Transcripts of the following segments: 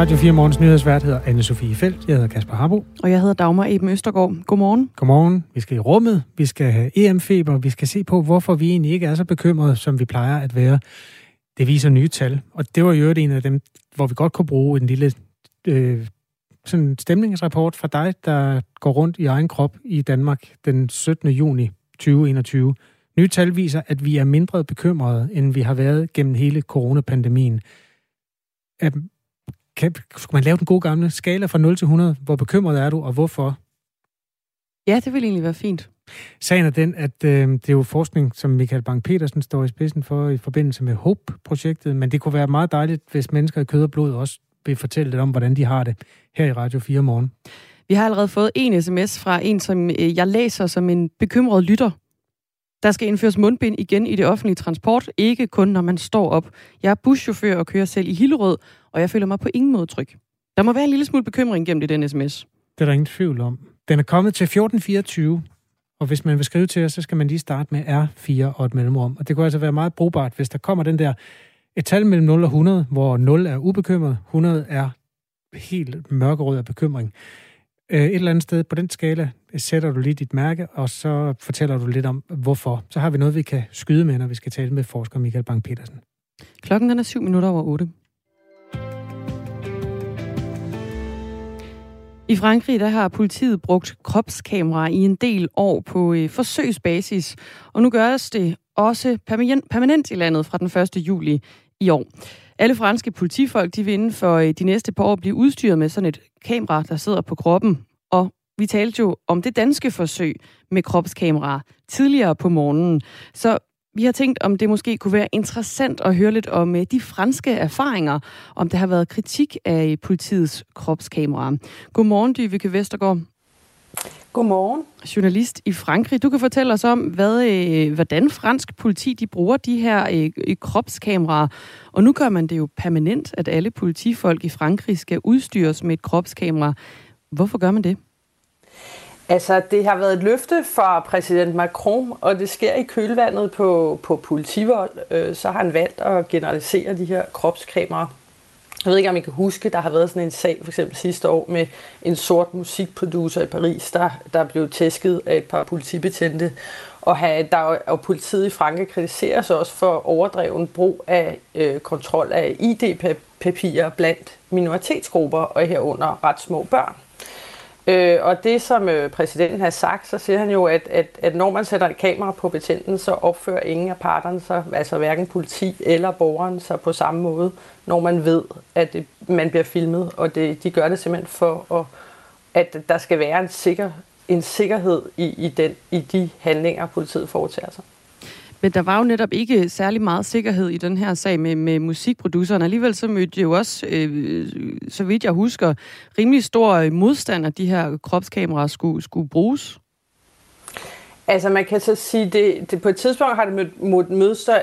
Radio 4 Morgens nyhedsvært hedder anne Sofie Felt. Jeg hedder Kasper Harbo. Og jeg hedder Dagmar Eben Østergaard. Godmorgen. Godmorgen. Vi skal i rummet. Vi skal have EM-feber. Vi skal se på, hvorfor vi egentlig ikke er så bekymrede, som vi plejer at være. Det viser nye tal. Og det var jo en af dem, hvor vi godt kunne bruge en lille øh, sådan stemningsrapport fra dig, der går rundt i egen krop i Danmark den 17. juni 2021. Nye tal viser, at vi er mindre bekymrede, end vi har været gennem hele coronapandemien. Kan, skulle man lave den gode gamle skala fra 0 til 100? Hvor bekymret er du, og hvorfor? Ja, det vil egentlig være fint. Sagen er den, at øh, det er jo forskning, som Michael Bang-Petersen står i spidsen for i forbindelse med HOPE-projektet, men det kunne være meget dejligt, hvis mennesker i kød og blod også vil fortælle lidt om, hvordan de har det her i Radio 4 morgen. Vi har allerede fået en sms fra en, som øh, jeg læser som en bekymret lytter. Der skal indføres mundbind igen i det offentlige transport, ikke kun når man står op. Jeg er buschauffør og kører selv i Hillerød, og jeg føler mig på ingen måde tryg. Der må være en lille smule bekymring gennem det, den sms. Det er der ingen tvivl om. Den er kommet til 1424, og hvis man vil skrive til os, så skal man lige starte med R4 og et mellemrum. Og det kunne altså være meget brugbart, hvis der kommer den der et tal mellem 0 og 100, hvor 0 er ubekymret, 100 er helt mørkerød af bekymring. Øh, et eller andet sted på den skala sætter du lige dit mærke, og så fortæller du lidt om, hvorfor. Så har vi noget, vi kan skyde med, når vi skal tale med forsker Michael Bang-Petersen. Klokken er 7 minutter over 8. I Frankrig der har politiet brugt kropskamera i en del år på øh, forsøgsbasis, og nu gøres det også permanent i landet fra den 1. juli i år. Alle franske politifolk de vil inden for øh, de næste par år blive udstyret med sådan et kamera, der sidder på kroppen. Og vi talte jo om det danske forsøg med kropskamera tidligere på morgenen. Så vi har tænkt, om det måske kunne være interessant at høre lidt om øh, de franske erfaringer, om der har været kritik af øh, politiets kropskamera. Godmorgen, Dyvike Vestergaard. Godmorgen. Journalist i Frankrig. Du kan fortælle os om, hvad, øh, hvordan fransk politi de bruger de her øh, kropskameraer. Og nu gør man det jo permanent, at alle politifolk i Frankrig skal udstyres med et kropskamera. Hvorfor gør man det? Altså, det har været et løfte fra præsident Macron, og det sker i kølvandet på, på politivold. Øh, så har han valgt at generalisere de her kropskameraer. Jeg ved ikke, om I kan huske, der har været sådan en sag, for eksempel sidste år, med en sort musikproducer i Paris, der, der blev tæsket af et par politibetjente. Og, have, der, og politiet i Frankrig kritiserer sig også for overdreven brug af øh, kontrol af ID-papirer blandt minoritetsgrupper, og herunder ret små børn. Øh, og det, som øh, præsidenten har sagt, så siger han jo, at, at, at når man sætter et kamera på betjenten, så opfører ingen af parterne sig, altså hverken politi eller borgeren, sig på samme måde, når man ved, at det, man bliver filmet. Og det, de gør det simpelthen for, at, at der skal være en, sikker, en sikkerhed i, i, den, i de handlinger, politiet foretager sig. Men der var jo netop ikke særlig meget sikkerhed i den her sag med, med musikproduceren. Alligevel så mødte de jo også, øh, så vidt jeg husker, rimelig stor øh, modstand, at de her kropskameraer skulle, skulle bruges. Altså man kan så sige, det, det på et tidspunkt har det mødt, mødt, modstand,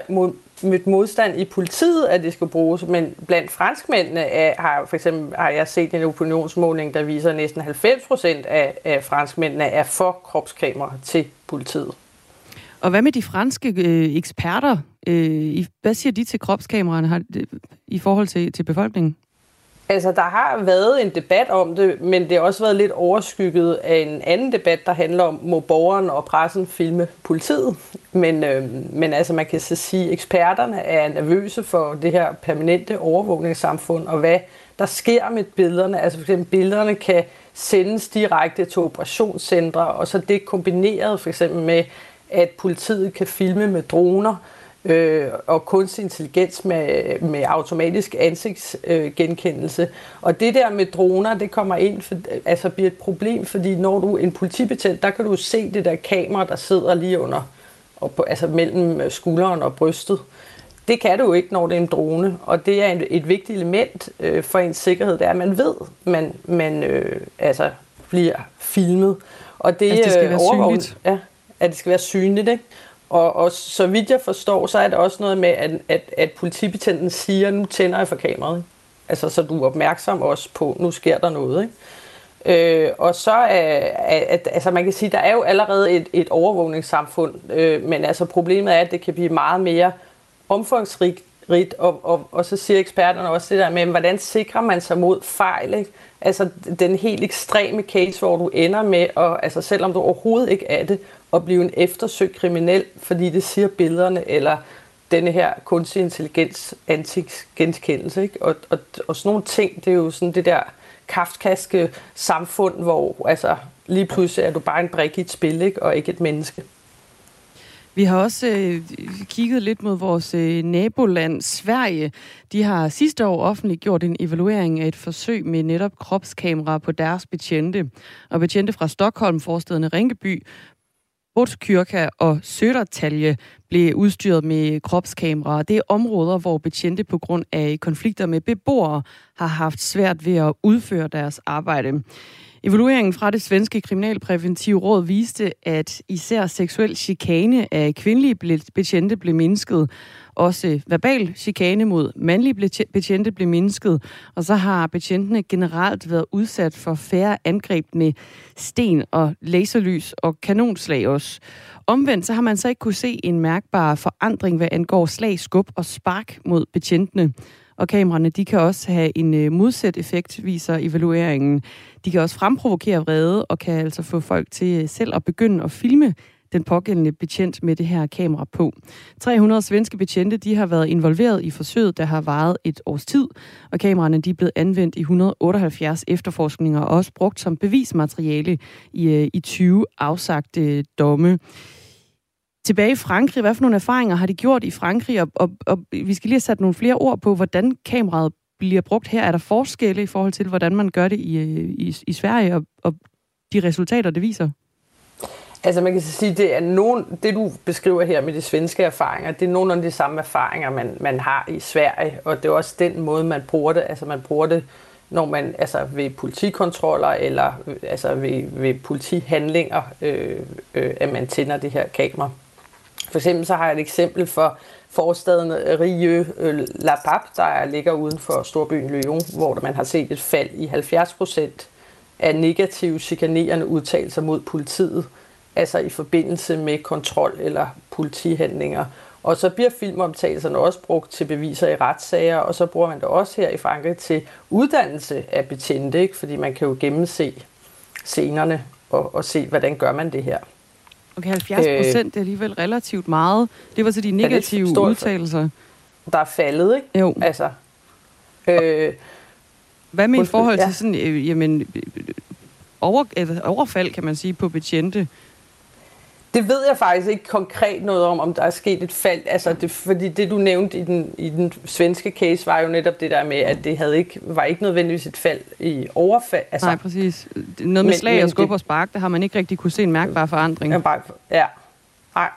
mødt modstand i politiet, at det skal bruges, men blandt franskmændene er, har for eksempel har jeg set en opinionsmåling, der viser, at næsten 90 procent af, af franskmændene er for kropskamera til politiet. Og hvad med de franske øh, eksperter? Øh, hvad siger de til kropskameraerne har, øh, i forhold til, til befolkningen? Altså, der har været en debat om det, men det har også været lidt overskygget af en anden debat, der handler om, må borgeren og pressen filme politiet. Men, øh, men altså, man kan så sige, at eksperterne er nervøse for det her permanente overvågningssamfund, og hvad der sker med billederne. Altså, for eksempel, billederne kan sendes direkte til operationscentre, og så det kombineret for eksempel med at politiet kan filme med droner øh, og kunstig intelligens med, med automatisk ansigtsgenkendelse. Øh, og det der med droner, det kommer ind, for, altså bliver et problem, fordi når du er en politibetjent, der kan du se det der kamera, der sidder lige under, og på, altså mellem skulderen og brystet. Det kan du jo ikke, når det er en drone, og det er et, et vigtigt element øh, for ens sikkerhed, det er, at man ved, man, man øh, altså bliver filmet. Og det, altså, det skal være synligt. Ja, at det skal være synligt. Ikke? Og, og så vidt jeg forstår, så er det også noget med, at, at, at politibetjenten siger, nu tænder jeg for kameraet. Ikke? Altså, så du er opmærksom også på, nu sker der noget. Ikke? Øh, og så er, at, altså man kan sige, der er jo allerede et, et overvågningssamfund, øh, men altså problemet er, at det kan blive meget mere omfangsrigt rigt, og, og, og så siger eksperterne også det der med, hvordan sikrer man sig mod fejl, ikke? Altså den helt ekstreme case, hvor du ender med, at, altså selvom du overhovedet ikke er det, at blive en eftersøgt kriminel, fordi det siger billederne, eller denne her kunstig intelligens ansigtsgenkendelse. Ikke? Og, og, og sådan nogle ting, det er jo sådan det der kraftkaske samfund, hvor altså, lige pludselig er du bare en brik i et spil, ikke? og ikke et menneske. Vi har også øh, kigget lidt mod vores øh, naboland Sverige. De har sidste år offentligt gjort en evaluering af et forsøg med netop kropskamera på deres betjente. Og betjente fra Stockholm, forstederne Rinkeby, Botkyrka og Södertalje blev udstyret med kropskameraer. Det er områder, hvor betjente på grund af konflikter med beboere har haft svært ved at udføre deres arbejde. Evalueringen fra det svenske kriminalpræventive råd viste, at især seksuel chikane af kvindelige betjente blev mindsket. Også verbal chikane mod mandlige betjente blev mindsket. Og så har betjentene generelt været udsat for færre angreb med sten og laserlys og kanonslag også. Omvendt så har man så ikke kunne se en mærkbar forandring, hvad angår slag, skub og spark mod betjentene. Og kameraerne, de kan også have en øh, modsat effekt, viser evalueringen. De kan også fremprovokere vrede og kan altså få folk til øh, selv at begynde at filme den pågældende betjent med det her kamera på. 300 svenske betjente de har været involveret i forsøget, der har varet et års tid, og kameraerne de er blevet anvendt i 178 efterforskninger og også brugt som bevismateriale i, øh, i 20 afsagte domme tilbage i Frankrig. Hvad for nogle erfaringer har de gjort i Frankrig? Og, og, og vi skal lige have sat nogle flere ord på, hvordan kameraet bliver brugt her. Er der forskelle i forhold til, hvordan man gør det i, øh, i, i Sverige, og, og de resultater, det viser? Altså man kan sige, det er nogen, det du beskriver her med de svenske erfaringer, det er nogle af de samme erfaringer, man, man har i Sverige, og det er også den måde, man bruger det. Altså man bruger det, når man altså ved politikontroller eller altså ved, ved politihandlinger, øh, øh, at man tænder det her kamera. For eksempel så har jeg et eksempel for forstaden Rieux øh, La Pape, der ligger uden for storbyen Lyon, hvor man har set et fald i 70 procent af negative chikanerende udtalelser mod politiet, altså i forbindelse med kontrol eller politihandlinger. Og så bliver filmoptagelserne også brugt til beviser i retssager, og så bruger man det også her i Frankrig til uddannelse af betjente, ikke? fordi man kan jo gennemse scenerne og, og se, hvordan gør man det her. Okay, 70 procent øh, er alligevel relativt meget. Det var så de negative ja, udtalelser. Der er faldet, ikke? Jo. Altså, øh, Hvad med i forhold til ja. sådan, øh, jamen, over, overfald, kan man sige, på betjente? Det ved jeg faktisk ikke konkret noget om, om der er sket et fald. Altså det, fordi det, du nævnte i den, i den svenske case, var jo netop det der med, at det havde ikke, var ikke nødvendigvis et fald i overfald. Altså, Nej, præcis. Noget med men, slag og skub og spark, der har man ikke rigtig kunne se en mærkbar forandring. Ja, bare, ja. nej.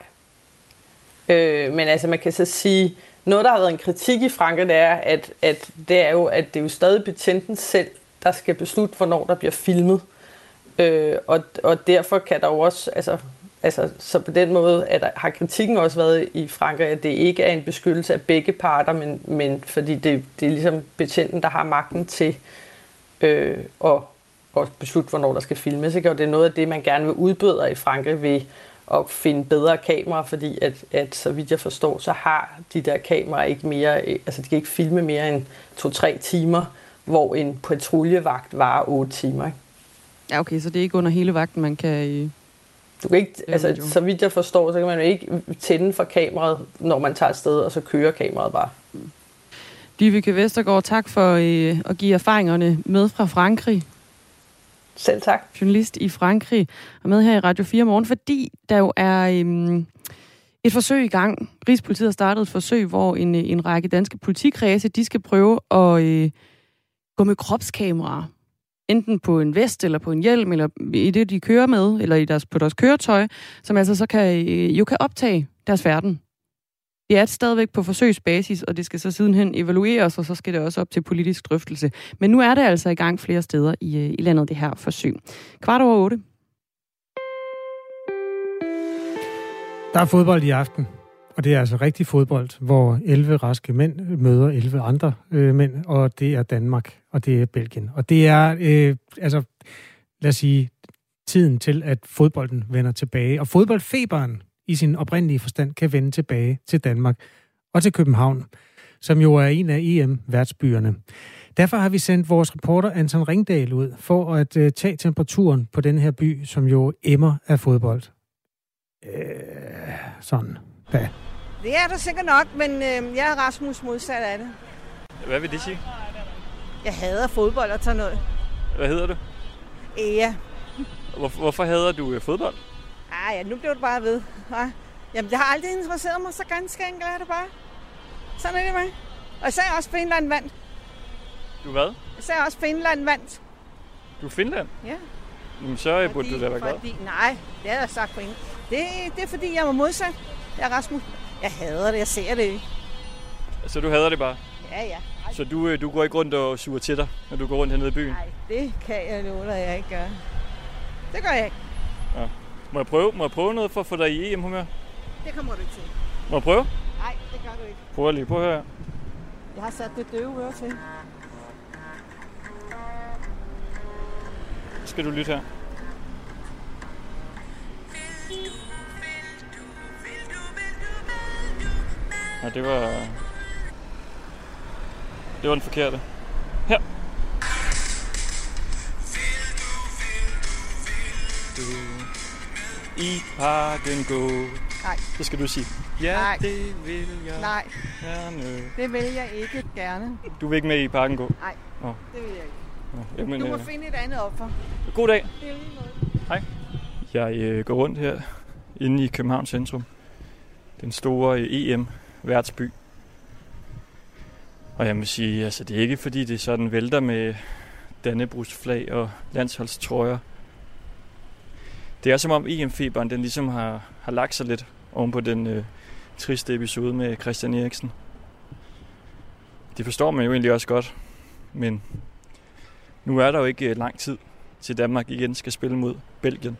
Øh, men altså, man kan så sige, noget, der har været en kritik i Frankrig, det er, at, at det er jo, at det er jo stadig betjenten selv, der skal beslutte, hvornår der bliver filmet. Øh, og, og derfor kan der jo også, altså Altså, så på den måde at der, har kritikken også været i Frankrig, at det ikke er en beskyttelse af begge parter, men, men fordi det, det er ligesom betjenten, der har magten til øh, at, at beslutte, hvornår der skal filmes. Ikke? Og det er noget af det, man gerne vil udbyde i Frankrig ved at finde bedre kameraer, fordi at, at så vidt jeg forstår, så har de der kameraer ikke mere, øh, altså de kan ikke filme mere end to-tre timer, hvor en patruljevagt varer otte timer. Ikke? Ja, okay, så det er ikke under hele vagten, man kan øh, du kan ikke, altså, så vidt jeg forstår, så kan man jo ikke tænde for kameraet, når man tager afsted, og så kører kameraet bare. Dyvike Vestergaard, tak for øh, at give erfaringerne med fra Frankrig. Selv tak. Journalist i Frankrig, og med her i Radio 4 morgen, fordi der jo er øh, et forsøg i gang. Rigspolitiet har startet et forsøg, hvor en, en række danske politikredse, de skal prøve at øh, gå med kropskameraer enten på en vest eller på en hjelm, eller i det, de kører med, eller i deres, på deres køretøj, som altså så kan, øh, jo kan optage deres verden. Det er stadigvæk på forsøgsbasis, og det skal så sidenhen evalueres, og så skal det også op til politisk drøftelse. Men nu er det altså i gang flere steder i, øh, i landet, det her forsøg. Kvart over otte. Der er fodbold i aften. Og det er altså rigtig fodbold, hvor 11 raske mænd møder 11 andre øh, mænd, og det er Danmark, og det er Belgien. Og det er, øh, altså, lad os sige, tiden til, at fodbolden vender tilbage. Og fodboldfeberen i sin oprindelige forstand kan vende tilbage til Danmark og til København. som jo er en af EM-værtsbyerne. Derfor har vi sendt vores reporter Anton Ringdal ud for at uh, tage temperaturen på den her by, som jo emmer af fodbold. Øh, sådan. Ja. Det er der sikkert nok, men øh, jeg er Rasmus modsat af det. Hvad vil det sige? Jeg hader fodbold og sådan noget. Hvad hedder du? Ja. Hvor, hvorfor hader du øh, fodbold? Ah, ja, nu blev du bare ved. Ja. Jamen, det har aldrig interesseret mig, så ganske enkelt er det bare. Sådan er det med. Og især også Finland vandt. Du hvad? Især også Finland vandt. Du er Finland? Ja. Jamen, så fordi, burde du da være glad. Fordi, nej, det har jeg sagt på ingen. Det, det er fordi, jeg var modsat. Jeg er Rasmus. Jeg hader det, jeg ser det ikke. Så du hader det bare? Ja, ja. Så du, øh, du går ikke rundt og suger til dig, når du går rundt hernede i byen? Nej, det kan jeg love dig, jeg ikke gør. Det gør jeg ikke. Ja. Må jeg prøve, må jeg prøve noget for at få dig i EM-humør? Det kommer du ikke til. Må jeg prøve? Nej, det gør du ikke. Prøv lige, prøv at høre. Jeg har sat det døve øre til. Skal du lytte her? Ja, det var... Det var den forkerte. Her. Du i parken gå. Nej. Så skal du sige, ja, Nej. det vil jeg Nej, gerne. det vil jeg ikke gerne. Du vil ikke med i parken gå? Nej, Nå. det vil jeg ikke. Nå, Jamen, Du må øh, finde et andet offer. god dag. Det måde. Jeg øh, går rundt her inde i København Centrum. Den store øh, EM-værtsby. Og jeg må sige, altså det er ikke fordi det sådan vælter med Dannebrugs flag og landsholdstrøjer. Det er som om EM-feberen den ligesom har, har lagt sig lidt oven på den øh, triste episode med Christian Eriksen. Det forstår man jo egentlig også godt, men nu er der jo ikke øh, lang tid til Danmark igen skal spille mod Belgien.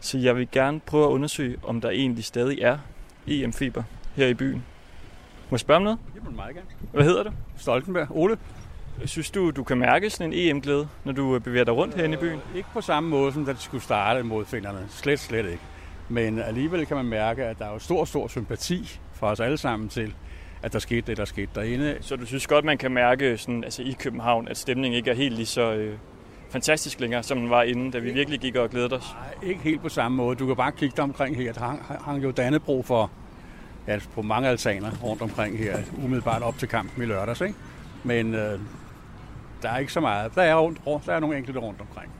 Så jeg vil gerne prøve at undersøge, om der egentlig stadig er EM-feber her i byen. Må jeg spørge om noget? Jamen meget gerne. Hvad hedder det? Stoltenberg. Ole? Synes du, du kan mærke sådan en EM-glæde, når du øh, bevæger dig rundt herinde i byen? Ikke på samme måde, som da de skulle starte mod finnerne. Slet, slet ikke. Men alligevel kan man mærke, at der er jo stor, stor sympati for os alle sammen til, at der skete det, der skete derinde. Så du synes godt, man kan mærke sådan, altså i København, at stemningen ikke er helt lige så øh, fantastisk længere, som den var inden, da vi virkelig gik og glædede os? Nej, ikke helt på samme måde. Du kan bare kigge dig omkring her. Der hang, hang jo Dannebro for ja, på mange altaner rundt omkring her, umiddelbart op til kampen i lørdags. Ikke? Men øh, der er ikke så meget. Der er, rundt, der er nogle enkelte rundt omkring.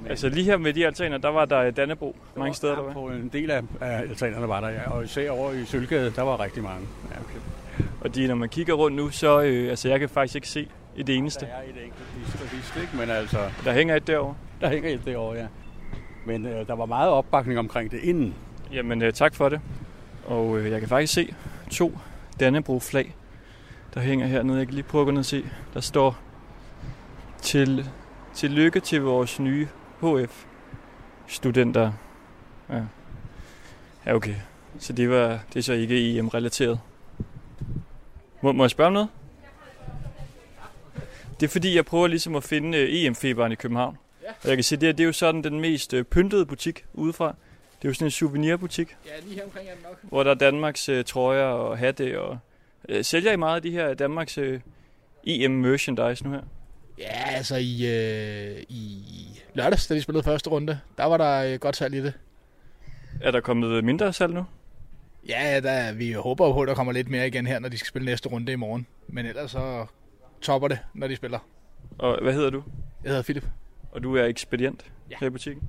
Men... Altså lige her med de altaner, der var der Dannebro mange steder, der var? På en del af, af altanerne var der, ja. Og især over i Sølvgade, der var rigtig mange. Ja, okay. Og de, når man kigger rundt nu, så øh, altså jeg kan faktisk ikke se et eneste. Der er et enkelt vist, ikke? Men altså... Der hænger et derovre? Der hænger et derovre, ja. Men øh, der var meget opbakning omkring det inden. Jamen, øh, tak for det. Og øh, jeg kan faktisk se to Dannebro-flag, der hænger hernede. Jeg kan lige prøve at gå ned og se. Der står til, til lykke til vores nye HF-studenter. Ja. ja, okay. Så det, var, det er så ikke EM-relateret. Må, må jeg spørge om noget? Det er fordi, jeg prøver ligesom at finde øh, EM-feberen i København. Og jeg kan se, det, her, det er jo sådan den mest øh, pyntede butik udefra. Det er jo sådan en souvenirbutik. Ja, lige her omkring er den nok. Hvor der er Danmarks øh, trøjer og hatte. Og, øh, sælger I meget af de her Danmarks øh, EM-merchandise nu her? Ja, altså i, øh, i lørdags, da de spillede første runde, der var der øh, godt salg i det. Er der kommet mindre salg nu? Ja, der, vi håber jo på, at der kommer lidt mere igen her, når de skal spille næste runde i morgen. Men ellers så topper det, når de spiller. Og hvad hedder du? Jeg hedder Philip. Og du er ekspedient ja. her i butikken?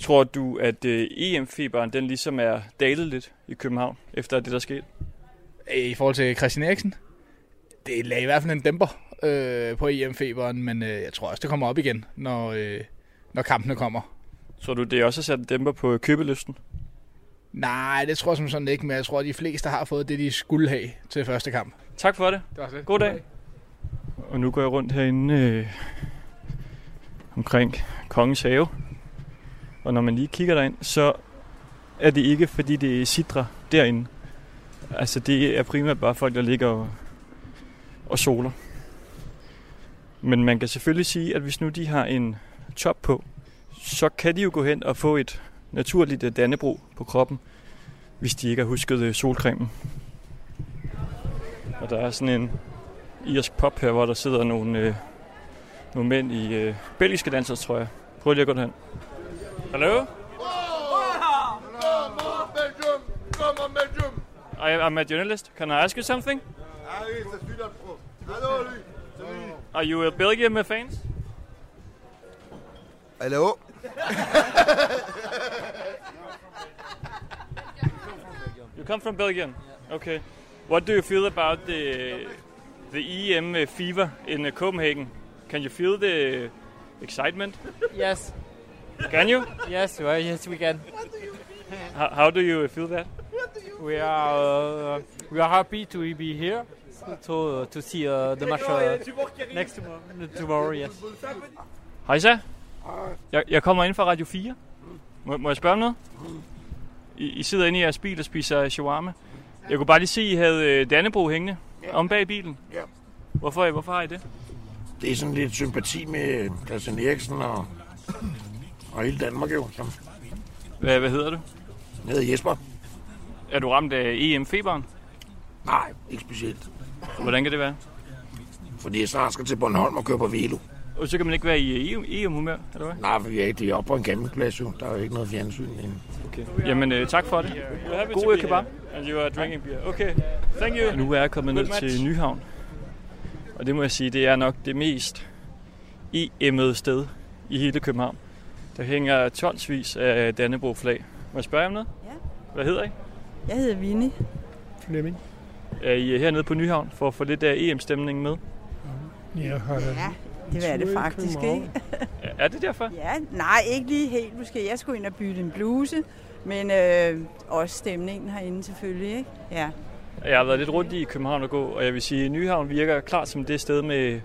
Tror du, at øh, EM-feberen den ligesom er dalet lidt i København, efter det, der skete? I forhold til Christian Eriksen? Det lagde i hvert fald en dæmper øh, på EM-feberen, men øh, jeg tror også, det kommer op igen, når, øh, når kampene kommer. Tror du, det også har sat en dæmper på købelysten? Nej, det tror jeg som sådan ikke, men jeg tror, at de fleste har fået det, de skulle have til første kamp. Tak for det. det var det. God dag. Og nu går jeg rundt herinde øh, omkring Kongens Have. Og når man lige kigger derind, så er det ikke, fordi det er sidre derinde. Altså, det er primært bare folk, der ligger og, og soler. Men man kan selvfølgelig sige, at hvis nu de har en top på, så kan de jo gå hen og få et naturligt øh, dannebro på kroppen, hvis de ikke har husket øh, solcremen. Og der er sådan en irsk pop her, hvor der sidder nogle, øh, nogle mænd i øh, belgiske dansers, tror jeg. Prøv lige at gå derhen. Hallo? I, I'm a journalist. Can I ask you something? Are you a Belgian fans? Hello? You come from Belgium. Okay. What do you feel about the the EM fever in Copenhagen? Can you feel the excitement? Yes, Can you? yes, well, yes, we can. How, how do you feel that? We are uh, we are happy to be here to uh, to see uh, the match uh, next tomorrow. Tomorrow, yes. Hej så. Jeg, jeg kommer ind fra Radio 4. Må, må jeg spørge om noget? I, I sidder inde i jeres bil og spiser shawarma. Jeg kunne bare lige se, at I havde øh, Dannebro hængende om bag bilen. Ja. Hvorfor, hvorfor har I det? Det er sådan lidt sympati med Christian Eriksen og, og hele Danmark jo. Som Hvad, hvad hedder du? hedder Jesper. Er du ramt af EM-feberen? Nej, ikke specielt. Hvordan kan det være? Fordi jeg snart skal til Bornholm og køre på Velo. Og så kan man ikke være i EM- EM-humør, eller hvad? Nej, for vi er ikke det er oppe på en campingplads jo. Der er jo ikke noget fjernsyn inde. Okay. Jamen, øh, tak for det. God kebab. And you are drinking beer. Okay, thank you. Nu er jeg kommet ned til Nyhavn. Og det må jeg sige, det er nok det mest EM'ede sted i hele København. Der hænger tonsvis af Dannebro-flag. Må jeg spørge om noget? Ja. Hvad hedder I? Jeg hedder Vinnie. Flemming. Er I hernede på Nyhavn for at få lidt af EM-stemningen med? Jeg har da Ja, det var det faktisk, ikke? Er- det derfor? Ja, nej, ikke lige helt måske. Jeg skulle ind og bytte en bluse, men øh, også stemningen herinde selvfølgelig, ikke? Ja. Jeg har været lidt rundt i København og gå, og jeg vil sige, at Nyhavn virker klart som det sted med Ja,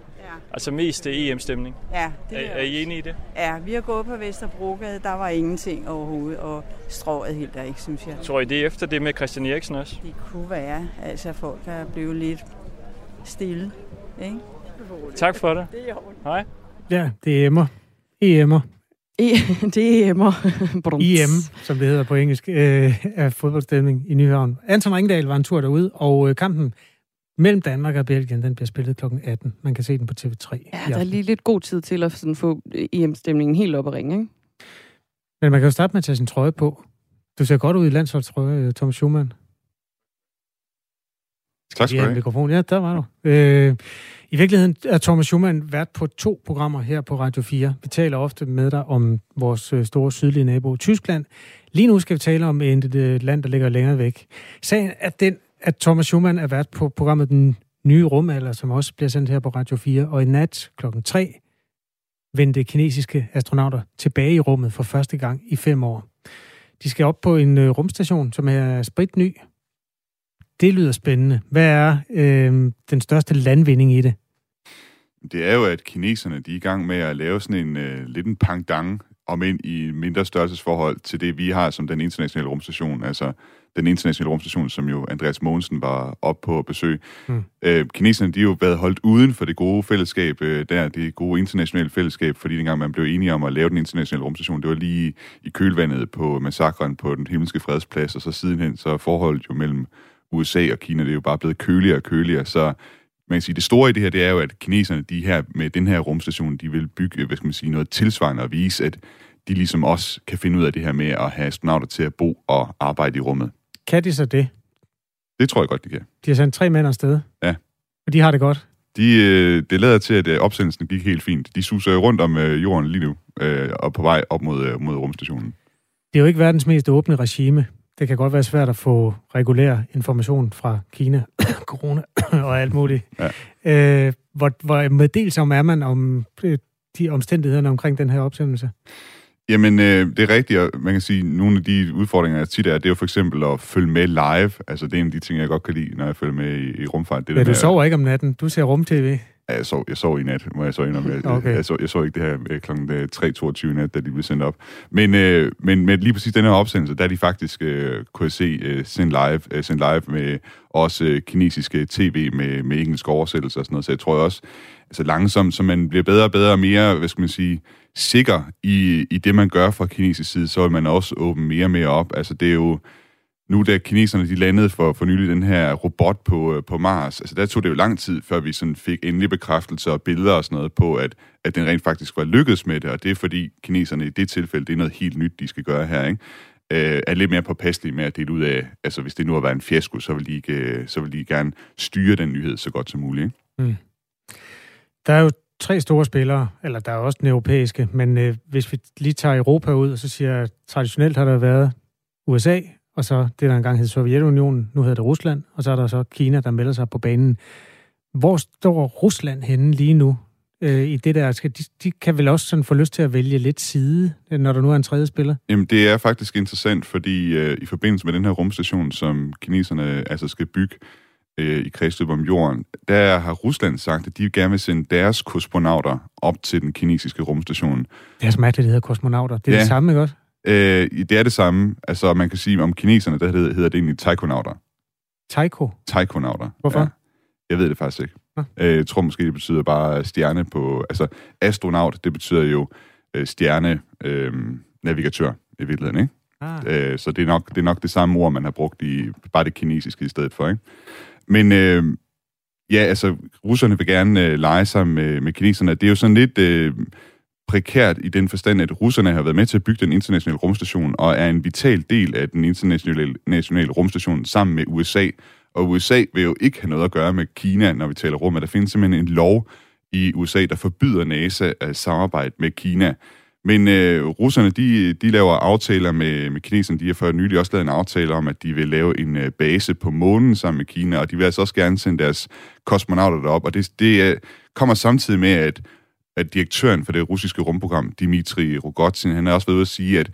altså mest EM-stemning. ja Er, det er I enige i det? Ja, vi har gået på Vesterbrogade, der var ingenting overhovedet, og strået helt der ikke, synes jeg. Tror I det er efter det med Christian Eriksen også? Det kunne være, altså folk er blevet lidt stille, ikke? Tak for det. Det er jo Hej. Ja, det er Emmer. EM'er. E, det er emmer. Brums. EM, som det hedder på engelsk, øh, af fodboldstemning i Nyhavn. Anton Ringdal var en tur derude, og øh, kampen mellem Danmark og Belgien, den bliver spillet kl. 18. Man kan se den på TV3. i Ja, der er lige lidt god tid til at sådan få øh, EM-stemningen helt op at ringe, ikke? Men man kan jo starte med at tage sin trøje på. Du ser godt ud i landsholdstrøje, øh, Thomas Schumann. Tak skal du have. mikrofon. Ja, der var du. Øh, I virkeligheden er Thomas Schumann vært på to programmer her på Radio 4. Vi taler ofte med dig om vores øh, store sydlige nabo, Tyskland. Lige nu skal vi tale om et land, der ligger længere væk. Sagen er den, at Thomas Schumann er vært på programmet Den Nye Rumalder, som også bliver sendt her på Radio 4. Og i nat klokken 3 vendte kinesiske astronauter tilbage i rummet for første gang i fem år. De skal op på en øh, rumstation, som er spritny, det lyder spændende. Hvad er øh, den største landvinding i det? Det er jo, at kineserne de er i gang med at lave sådan en øh, lidt en pangdang, om ind i mindre størrelsesforhold til det, vi har som den internationale rumstation. Altså den internationale rumstation, som jo Andreas Mogensen var op på besøg. Mm. Øh, kineserne, de har jo været holdt uden for det gode fællesskab, øh, der, det gode internationale fællesskab, fordi dengang man blev enige om at lave den internationale rumstation, det var lige i kølvandet på massakren på den himmelske fredsplads, og så sidenhen, så forholdet jo mellem USA og Kina, det er jo bare blevet køligere og køligere, så man kan sige, det store i det her, det er jo, at kineserne, de her, med den her rumstation, de vil bygge, hvad skal man sige, noget tilsvarende og vise, at de ligesom også kan finde ud af det her med at have astronauter til at bo og arbejde i rummet. Kan de så det? Det tror jeg godt, de kan. De har sendt tre mænd afsted. Ja. Og de har det godt. De, øh, det lader til, at øh, opsendelsen gik helt fint. De suser rundt om øh, jorden lige nu, og på vej op mod, mod rumstationen. Det er jo ikke verdens mest åbne regime. Det kan godt være svært at få regulær information fra Kina, corona og alt muligt. Ja. Øh, hvor, hvor meddelsom er man om de omstændighederne omkring den her opsendelse? Jamen, øh, det er rigtigt, og man kan sige, at nogle af de udfordringer, jeg tit er, det er jo for eksempel at følge med live. Altså, det er en af de ting, jeg godt kan lide, når jeg følger med i, i rumfart. Det Ja, der du med, sover ikke om natten. Du ser rum-tv. Ja, jeg sov, jeg sov i nat, må jeg så indrømme. Jeg, Okay. jeg, så, jeg så ikke det her øh, kl. 3.22 nat, da de blev sendt op. Men, øh, men med lige præcis den her opsendelse, der er de faktisk, øh, kunne jeg se, øh, sendt live, øh, sendt live med også øh, kinesiske tv med, med engelsk oversættelse og sådan noget. Så jeg tror også, altså langsomt, så man bliver bedre og bedre og mere, hvad skal man sige, sikker i, i det, man gør fra kinesisk side, så vil man også åbne mere og mere op. Altså det er jo, nu da kineserne de landede for, for nylig den her robot på, øh, på Mars, altså der tog det jo lang tid, før vi sådan fik endelig bekræftelse og billeder og sådan noget på, at, at den rent faktisk var lykkedes med det, og det er fordi kineserne i det tilfælde, det er noget helt nyt, de skal gøre her, ikke? øh, er lidt mere påpasselige med at dele ud af, altså hvis det nu har været en fiasko, så vil de, ikke, øh, så vil de gerne styre den nyhed så godt som muligt. Ikke? Mm. Der er jo tre store spillere, eller der er også den europæiske, men øh, hvis vi lige tager Europa ud, og så siger jeg, traditionelt har der været USA, og så det, der engang hed Sovjetunionen, nu hedder det Rusland, og så er der så Kina, der melder sig på banen. Hvor står Rusland henne lige nu øh, i det der? Skal de, de kan vel også sådan få lyst til at vælge lidt side, øh, når der nu er en tredje spiller? Jamen, det er faktisk interessant, fordi øh, i forbindelse med den her rumstation, som kineserne altså skal bygge øh, i kredsløb om jorden, der har Rusland sagt, at de gerne vil sende deres kosmonauter op til den kinesiske rumstation. Det er så mærkeligt, det hedder kosmonauter. Det er ja. det samme, ikke også? Øh, det er det samme. Altså, man kan sige, om kineserne, der hedder, hedder det egentlig taikonauter. Taiko? Taikonauter. Hvorfor? Ja. Jeg ved det faktisk ikke. Øh, jeg tror måske, det betyder bare stjerne på... Altså, astronaut, det betyder jo øh, stjerne øh, navigatør i virkeligheden, ikke? Ah. Øh, så det er, nok, det er nok det samme ord, man har brugt i bare det kinesiske i stedet for, ikke? Men øh, ja, altså, russerne vil gerne øh, lege sig med, med kineserne. Det er jo sådan lidt... Øh, prekært i den forstand, at russerne har været med til at bygge den internationale rumstation og er en vital del af den internationale nationale rumstation sammen med USA. Og USA vil jo ikke have noget at gøre med Kina, når vi taler rum. Der findes simpelthen en lov i USA, der forbyder NASA at samarbejde med Kina. Men øh, russerne, de, de laver aftaler med, med kineserne. De har for nylig også lavet en aftale om, at de vil lave en øh, base på månen sammen med Kina, og de vil altså også gerne sende deres kosmonauter derop. Og det, det øh, kommer samtidig med, at at direktøren for det russiske rumprogram, Dmitri Rogozin, han er også ved at sige, at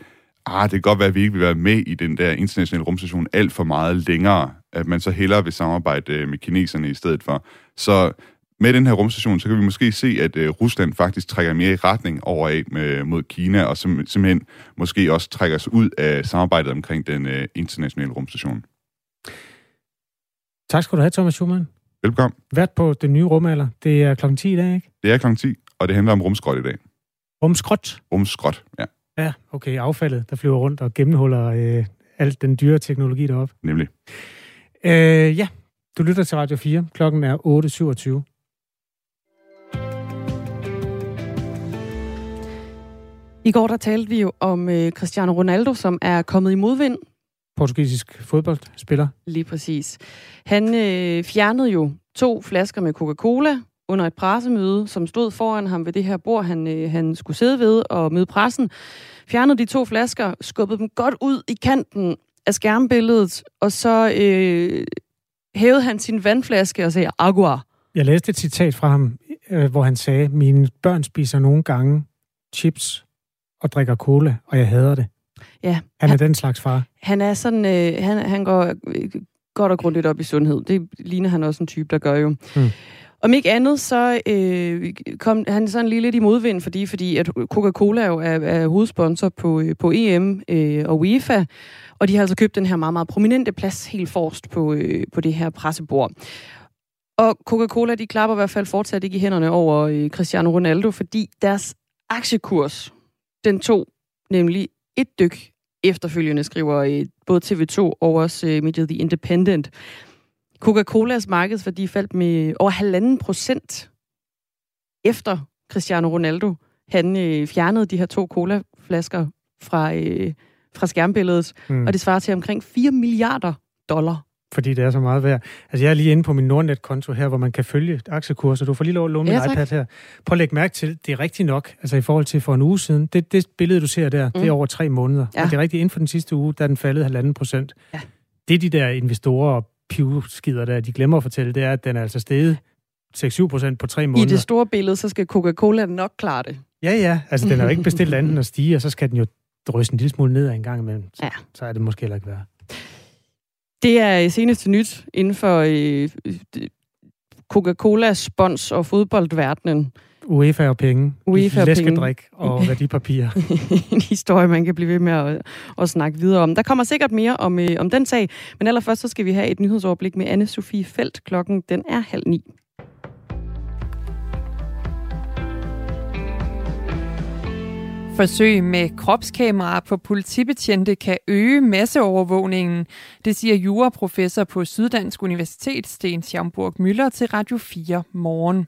ah, det kan godt være, at vi ikke vil være med i den der internationale rumstation alt for meget længere, at man så hellere vil samarbejde øh, med kineserne i stedet for. Så med den her rumstation, så kan vi måske se, at uh, Rusland faktisk trækker mere i retning over af med, mod Kina, og sim, simpelthen måske også trækker sig ud af samarbejdet omkring den uh, internationale rumstation. Tak skal du have, Thomas Schumann. Velkommen. Vært på den nye rumalder. Det er klokken 10 i dag, ikke? Det er klokken 10 og det handler om rumskrot i dag. Rumskrot? Rumskrot, ja. Ja, okay, affaldet, der flyver rundt og gennemhuller øh, alt den dyre teknologi deroppe. Nemlig. Øh, ja, du lytter til Radio 4. Klokken er 8.27. I går der talte vi jo om øh, Cristiano Ronaldo, som er kommet i modvind. Portugisisk fodboldspiller. Lige præcis. Han øh, fjernede jo to flasker med Coca-Cola under et pressemøde, som stod foran ham ved det her bord, han, øh, han skulle sidde ved og møde pressen, fjernede de to flasker, skubbede dem godt ud i kanten af skærmbilledet, og så øh, hævede han sin vandflaske og sagde, agua. Jeg læste et citat fra ham, øh, hvor han sagde, mine børn spiser nogle gange chips og drikker cola, og jeg hader det. Ja. Han er han, den slags far. Han er sådan, øh, han, han går øh, godt og grundigt op i sundhed. Det ligner han også en type, der gør jo. Mm. Om ikke andet, så øh, kom han sådan lige lidt i modvind, fordi, fordi at Coca-Cola jo er, er hovedsponsor på, øh, på EM øh, og UEFA, og de har altså købt den her meget, meget prominente plads helt forrest på, øh, på det her pressebord. Og Coca-Cola, de klapper i hvert fald fortsat ikke i hænderne over øh, Cristiano Ronaldo, fordi deres aktiekurs, den tog nemlig et dyk efterfølgende, skriver øh, både TV2 og også øh, mediet The Independent. Coca-Colas markedsværdi faldt med over halvanden procent efter Cristiano Ronaldo. Han øh, fjernede de her to colaflasker fra, øh, fra skærmbilledet, mm. og det svarer til omkring 4 milliarder dollar. Fordi det er så meget værd. Altså, jeg er lige inde på min Nordnet-konto her, hvor man kan følge aktiekurser. Du får lige lov at låne ja, min iPad her. Prøv at lægge mærke til, det er rigtigt nok, altså i forhold til for en uge siden. Det, det billede, du ser der, mm. det er mm. over tre måneder. Ja. Og det er rigtigt, inden for den sidste uge, der er den faldet halvanden procent. Ja. Det er de der investorer og pivskider der, de glemmer at fortælle, det er, at den er altså steget 6-7 procent på tre måneder. I det store billede, så skal Coca-Cola nok klare det. Ja, ja. Altså, den er jo ikke bestilt andet end at stige, og så skal den jo drysse en lille smule ned en gang imellem. Så, ja. så er det måske heller ikke værd. Det er seneste nyt inden for øh, Coca-Cola, spons og fodboldverdenen. UEFA og penge. UEFA og Læskedrik og værdipapir. en historie, man kan blive ved med at, at snakke videre om. Der kommer sikkert mere om, øh, om den sag, men allerførst så skal vi have et nyhedsoverblik med anne Sofie Felt. Klokken den er halv ni. Forsøg med kropskameraer på politibetjente kan øge masseovervågningen, det siger juraprofessor på Syddansk Universitet Sten Schaumburg Møller til Radio 4 morgen.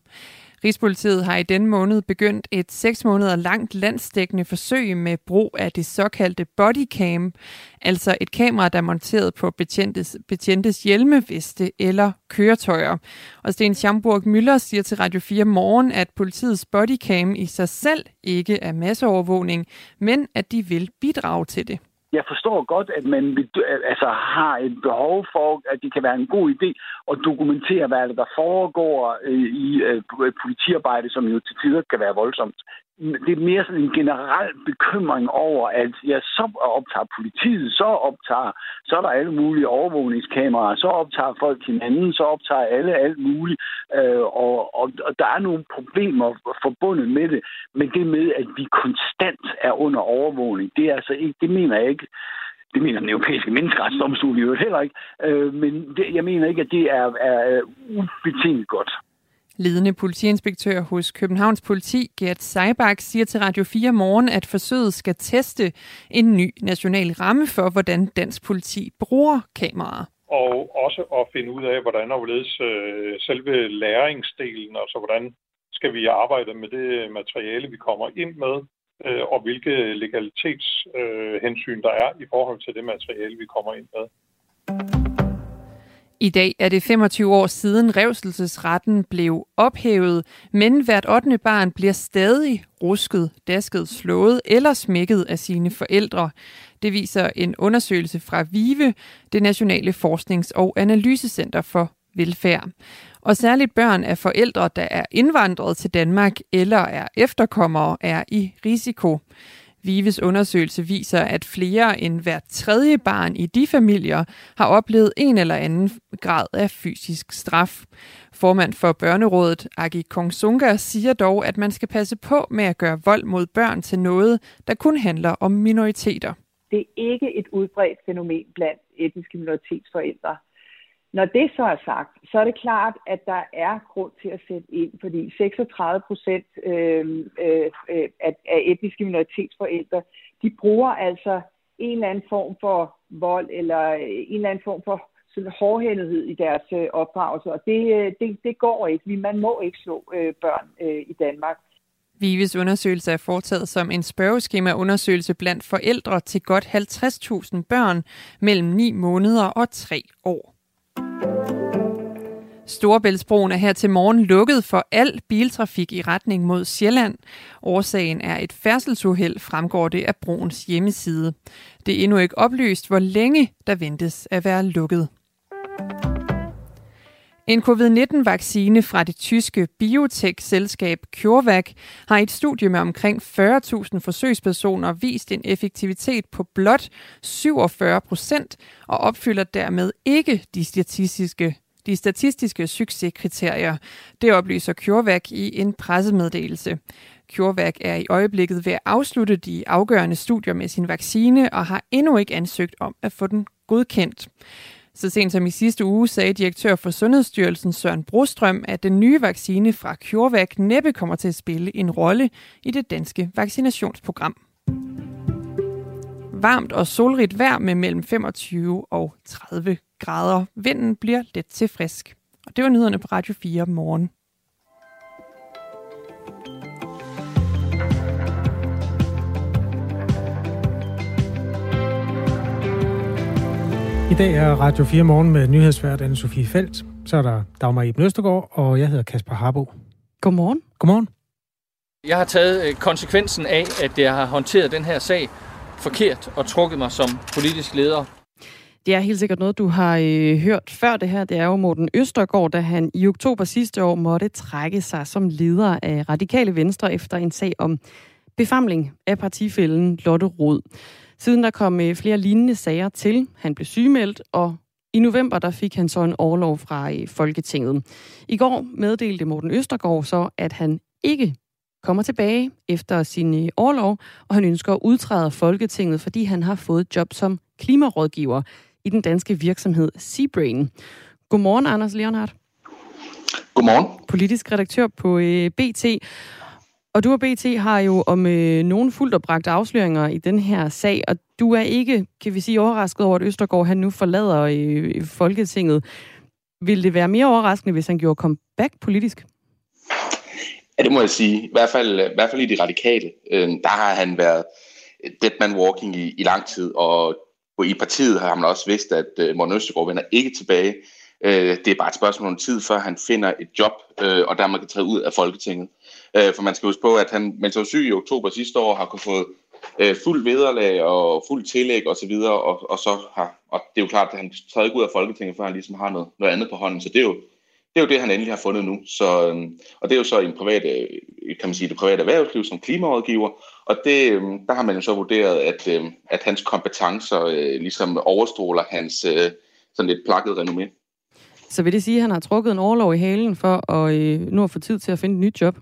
Rigspolitiet har i denne måned begyndt et 6 måneder langt landsdækkende forsøg med brug af det såkaldte bodycam, altså et kamera, der er monteret på betjentes, betjentes hjelmeveste eller køretøjer. Og Sten Schamburg Møller siger til Radio 4 morgen, at politiets bodycam i sig selv ikke er masseovervågning, men at de vil bidrage til det jeg forstår godt, at man altså, har et behov for, at det kan være en god idé at dokumentere, hvad der foregår øh, i øh, politiarbejde, som jo til tider kan være voldsomt det er mere sådan en generel bekymring over, at ja, så optager politiet, så optager, så er der alle mulige overvågningskameraer, så optager folk hinanden, så optager alle alt muligt, øh, og, og, og der er nogle problemer forbundet med det, men det med, at vi konstant er under overvågning, det er altså ikke, det mener jeg ikke, det mener den europæiske menneskeretsdomstol i øvrigt heller ikke, øh, men det, jeg mener ikke, at det er, er ubetinget godt. Ledende politiinspektør hos Københavns Politi, Gert Seibach, siger til Radio 4 morgen, at forsøget skal teste en ny national ramme for, hvordan dansk politi bruger kameraer. Og også at finde ud af, hvordan og hvorledes øh, selve læringsdelen, altså hvordan skal vi arbejde med det materiale, vi kommer ind med, øh, og hvilke legalitetshensyn øh, der er i forhold til det materiale, vi kommer ind med. I dag er det 25 år siden revselsesretten blev ophævet, men hvert 8. barn bliver stadig rusket, dasket, slået eller smækket af sine forældre. Det viser en undersøgelse fra VIVE, det Nationale Forsknings- og Analysecenter for Velfærd. Og særligt børn af forældre, der er indvandret til Danmark eller er efterkommere, er i risiko. Vives undersøgelse viser, at flere end hver tredje barn i de familier har oplevet en eller anden grad af fysisk straf. Formand for Børnerådet, Agi Kongsunga, siger dog, at man skal passe på med at gøre vold mod børn til noget, der kun handler om minoriteter. Det er ikke et udbredt fænomen blandt etniske minoritetsforældre. Når det så er sagt, så er det klart, at der er grund til at sætte ind, fordi 36 procent øhm, øh, øh, af, etniske minoritetsforældre, de bruger altså en eller anden form for vold eller øh, en eller anden form for sådan hårdhændighed i deres øh, opdragelse, og det, øh, det, det går ikke. Man må ikke slå øh, børn øh, i Danmark. Vives undersøgelse er foretaget som en spørgeskema-undersøgelse blandt forældre til godt 50.000 børn mellem 9 måneder og 3 år. Storebæltsbroen er her til morgen lukket for al biltrafik i retning mod Sjælland. Årsagen er et færdselsuheld, fremgår det af broens hjemmeside. Det er endnu ikke oplyst, hvor længe der ventes at være lukket. En covid-19-vaccine fra det tyske biotech-selskab CureVac har i et studie med omkring 40.000 forsøgspersoner vist en effektivitet på blot 47 procent og opfylder dermed ikke de statistiske de statistiske succeskriterier. Det oplyser CureVac i en pressemeddelelse. CureVac er i øjeblikket ved at afslutte de afgørende studier med sin vaccine og har endnu ikke ansøgt om at få den godkendt. Så sent som i sidste uge sagde direktør for Sundhedsstyrelsen Søren Brostrøm, at den nye vaccine fra CureVac næppe kommer til at spille en rolle i det danske vaccinationsprogram. Varmt og solrigt vejr med mellem 25 og 30 grader. Vinden bliver let til frisk. Og det var nyhederne på Radio 4 morgen. Dag er Radio 4 morgen med nyhedsvært Anne-Sophie Felt. Så er der Dagmar Iben Østergaard, og jeg hedder Kasper Harbo. Godmorgen. Godmorgen. Jeg har taget øh, konsekvensen af, at jeg har håndteret den her sag forkert og trukket mig som politisk leder. Det er helt sikkert noget, du har øh, hørt før det her. Det er jo Morten Østergaard, da han i oktober sidste år måtte trække sig som leder af Radikale Venstre efter en sag om befamling af partifælden Lotte Rod. Siden der kom øh, flere lignende sager til. Han blev sygemeldt, og i november der fik han så en overlov fra øh, Folketinget. I går meddelte Morten Østergaard så, at han ikke kommer tilbage efter sin overlov, og han ønsker at udtræde af Folketinget, fordi han har fået job som klimarådgiver i den danske virksomhed Seabrain. Godmorgen, Anders Leonhardt. Godmorgen. Politisk redaktør på øh, BT. Og du og BT har jo om øh, nogen fuldt og bragt afsløringer i den her sag, og du er ikke, kan vi sige, overrasket over, at Østergaard han nu forlader øh, Folketinget. Vil det være mere overraskende, hvis han gjorde comeback politisk? Ja, det må jeg sige. I hvert fald, i, hvert fald i de radikale. Øh, der har han været dead man walking i, i lang tid, og i partiet har man også vidst, at øh, Morten Østergaard vender ikke tilbage. Øh, det er bare et spørgsmål om tid, før han finder et job, øh, og der man kan træde ud af Folketinget. Øh, for man skal huske på, at han, mens han var syg i oktober sidste år, har kunnet få øh, fuld vederlag og fuld tillæg osv., og, og, og så har, og det er jo klart, at han træder ikke ud af Folketinget, før han ligesom har noget, noget andet på hånden, så det er jo, det er jo det, han endelig har fundet nu. Så, øh, og det er jo så i en privat, øh, kan man sige, det private erhvervsliv som klimarådgiver, og det, øh, der har man jo så vurderet, at, øh, at hans kompetencer øh, ligesom overstråler hans øh, sådan lidt plakket renommé. Så vil det sige, at han har trukket en overlov i halen for at øh, nu at få tid til at finde et nyt job?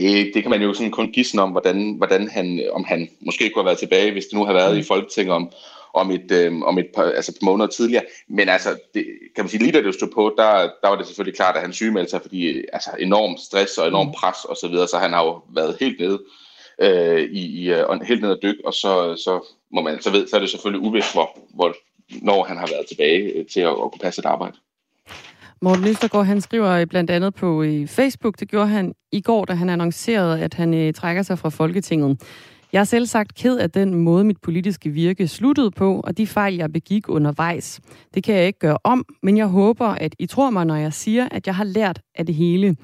Det, det kan man jo sådan kun gisne om, hvordan, hvordan han, om han måske kunne have været tilbage, hvis det nu har været mm. i Folketinget om, om et, øh, om et par, altså par måneder tidligere. Men altså, det, kan man sige, lige da det stod på, der, der var det selvfølgelig klart, at han sygemeldte sig, fordi altså, enorm stress og enorm mm. pres og så videre, så han har jo været helt nede øh, i, i uh, helt ned at dykke, og så, så må man, så ved, så er det selvfølgelig uvist, hvor, hvor, når han har været tilbage øh, til at, at kunne passe et arbejde. Morten Østergaard, han skriver blandt andet på øh, Facebook, det gjorde han i går, da han annoncerede, at han øh, trækker sig fra Folketinget. Jeg er selv sagt ked af den måde, mit politiske virke sluttede på, og de fejl, jeg begik undervejs. Det kan jeg ikke gøre om, men jeg håber, at I tror mig, når jeg siger, at jeg har lært af det hele.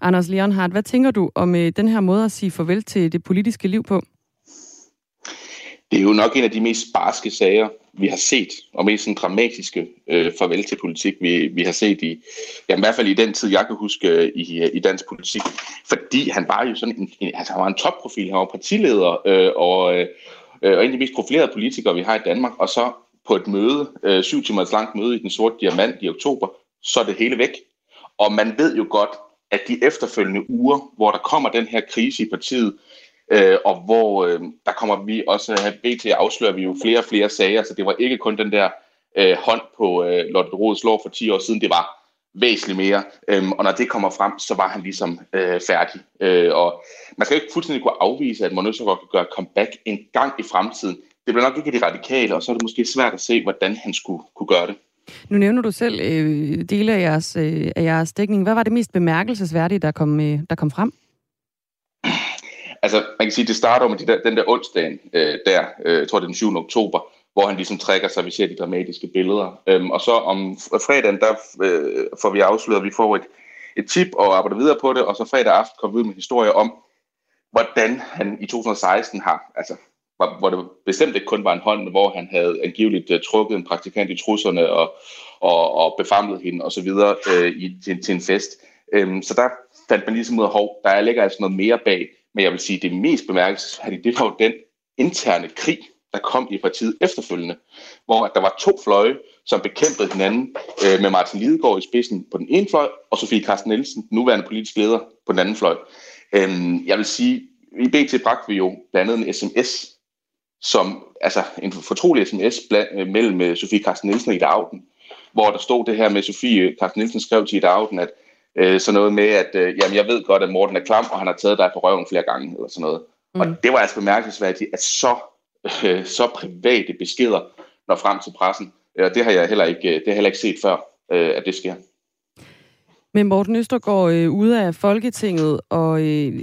Anders Leonhardt, hvad tænker du om øh, den her måde at sige farvel til det politiske liv på? Det er jo nok en af de mest barske sager, vi har set, og mest sådan dramatiske øh, farvel til politik, vi, vi har set i, jamen, i hvert fald i den tid, jeg kan huske øh, i, i dansk politik. Fordi han var jo sådan en, en, altså, han var en topprofil, han var partileder, øh, og, øh, øh, og en af de mest profilerede politikere, vi har i Danmark, og så på et møde, øh, syv timers langt møde i Den Sorte Diamant i oktober, så er det hele væk. Og man ved jo godt, at de efterfølgende uger, hvor der kommer den her krise i partiet, Øh, og hvor øh, der kommer vi også, her BT afslører vi jo flere og flere sager, så det var ikke kun den der øh, hånd på øh, Lotte Rodes lår for 10 år siden, det var væsentligt mere. Øhm, og når det kommer frem, så var han ligesom øh, færdig. Øh, og man skal ikke fuldstændig kunne afvise, at Morten Østergaard kan gøre comeback en gang i fremtiden. Det bliver nok ikke de radikale, og så er det måske svært at se, hvordan han skulle kunne gøre det. Nu nævner du selv øh, dele af jeres, øh, af jeres dækning. Hvad var det mest bemærkelsesværdige, der kom, øh, der kom frem? Altså, man kan sige, det starter med de der, den der onsdag øh, der, øh, jeg tror det er den 7. oktober, hvor han ligesom trækker sig, vi ser de dramatiske billeder. Øhm, og så om fredagen, der øh, får vi afsløret, at vi får et, et tip og arbejder videre på det, og så fredag aften kommer vi ud med historier om, hvordan han i 2016 har, altså hvor det bestemt ikke kun var en hånd, hvor han havde angiveligt uh, trukket en praktikant i trusserne og, og, og befamlet hende osv. Uh, øh, i, til, til en fest. Um, så der fandt man ligesom ud af, hov, der ligger altså noget mere bag. Men jeg vil sige, at det mest bemærkelsesværdige, det var jo den interne krig, der kom i partiet efterfølgende, hvor der var to fløje, som bekæmpede hinanden øh, med Martin Lidegaard i spidsen på den ene fløj, og Sofie Carsten Nielsen, den nuværende politisk leder, på den anden fløj. Øhm, jeg vil sige, i BT bragte vi jo blandt andet en sms, som, altså en fortrolig sms bland, øh, mellem øh, Sofie Carsten Nielsen og Ida Auden, hvor der stod det her med, Sofie Carsten Nielsen skrev til Ida Auden, at øh, sådan noget med, at øh, jamen, jeg ved godt, at Morten er klam, og han har taget dig på røven flere gange, eller sådan noget. Mm. Og det var altså bemærkelsesværdigt, at så, øh, så private beskeder når frem til pressen. Og det har jeg heller ikke, det har heller ikke set før, øh, at det sker. Men Morten Østergaard øh, ude af Folketinget og øh,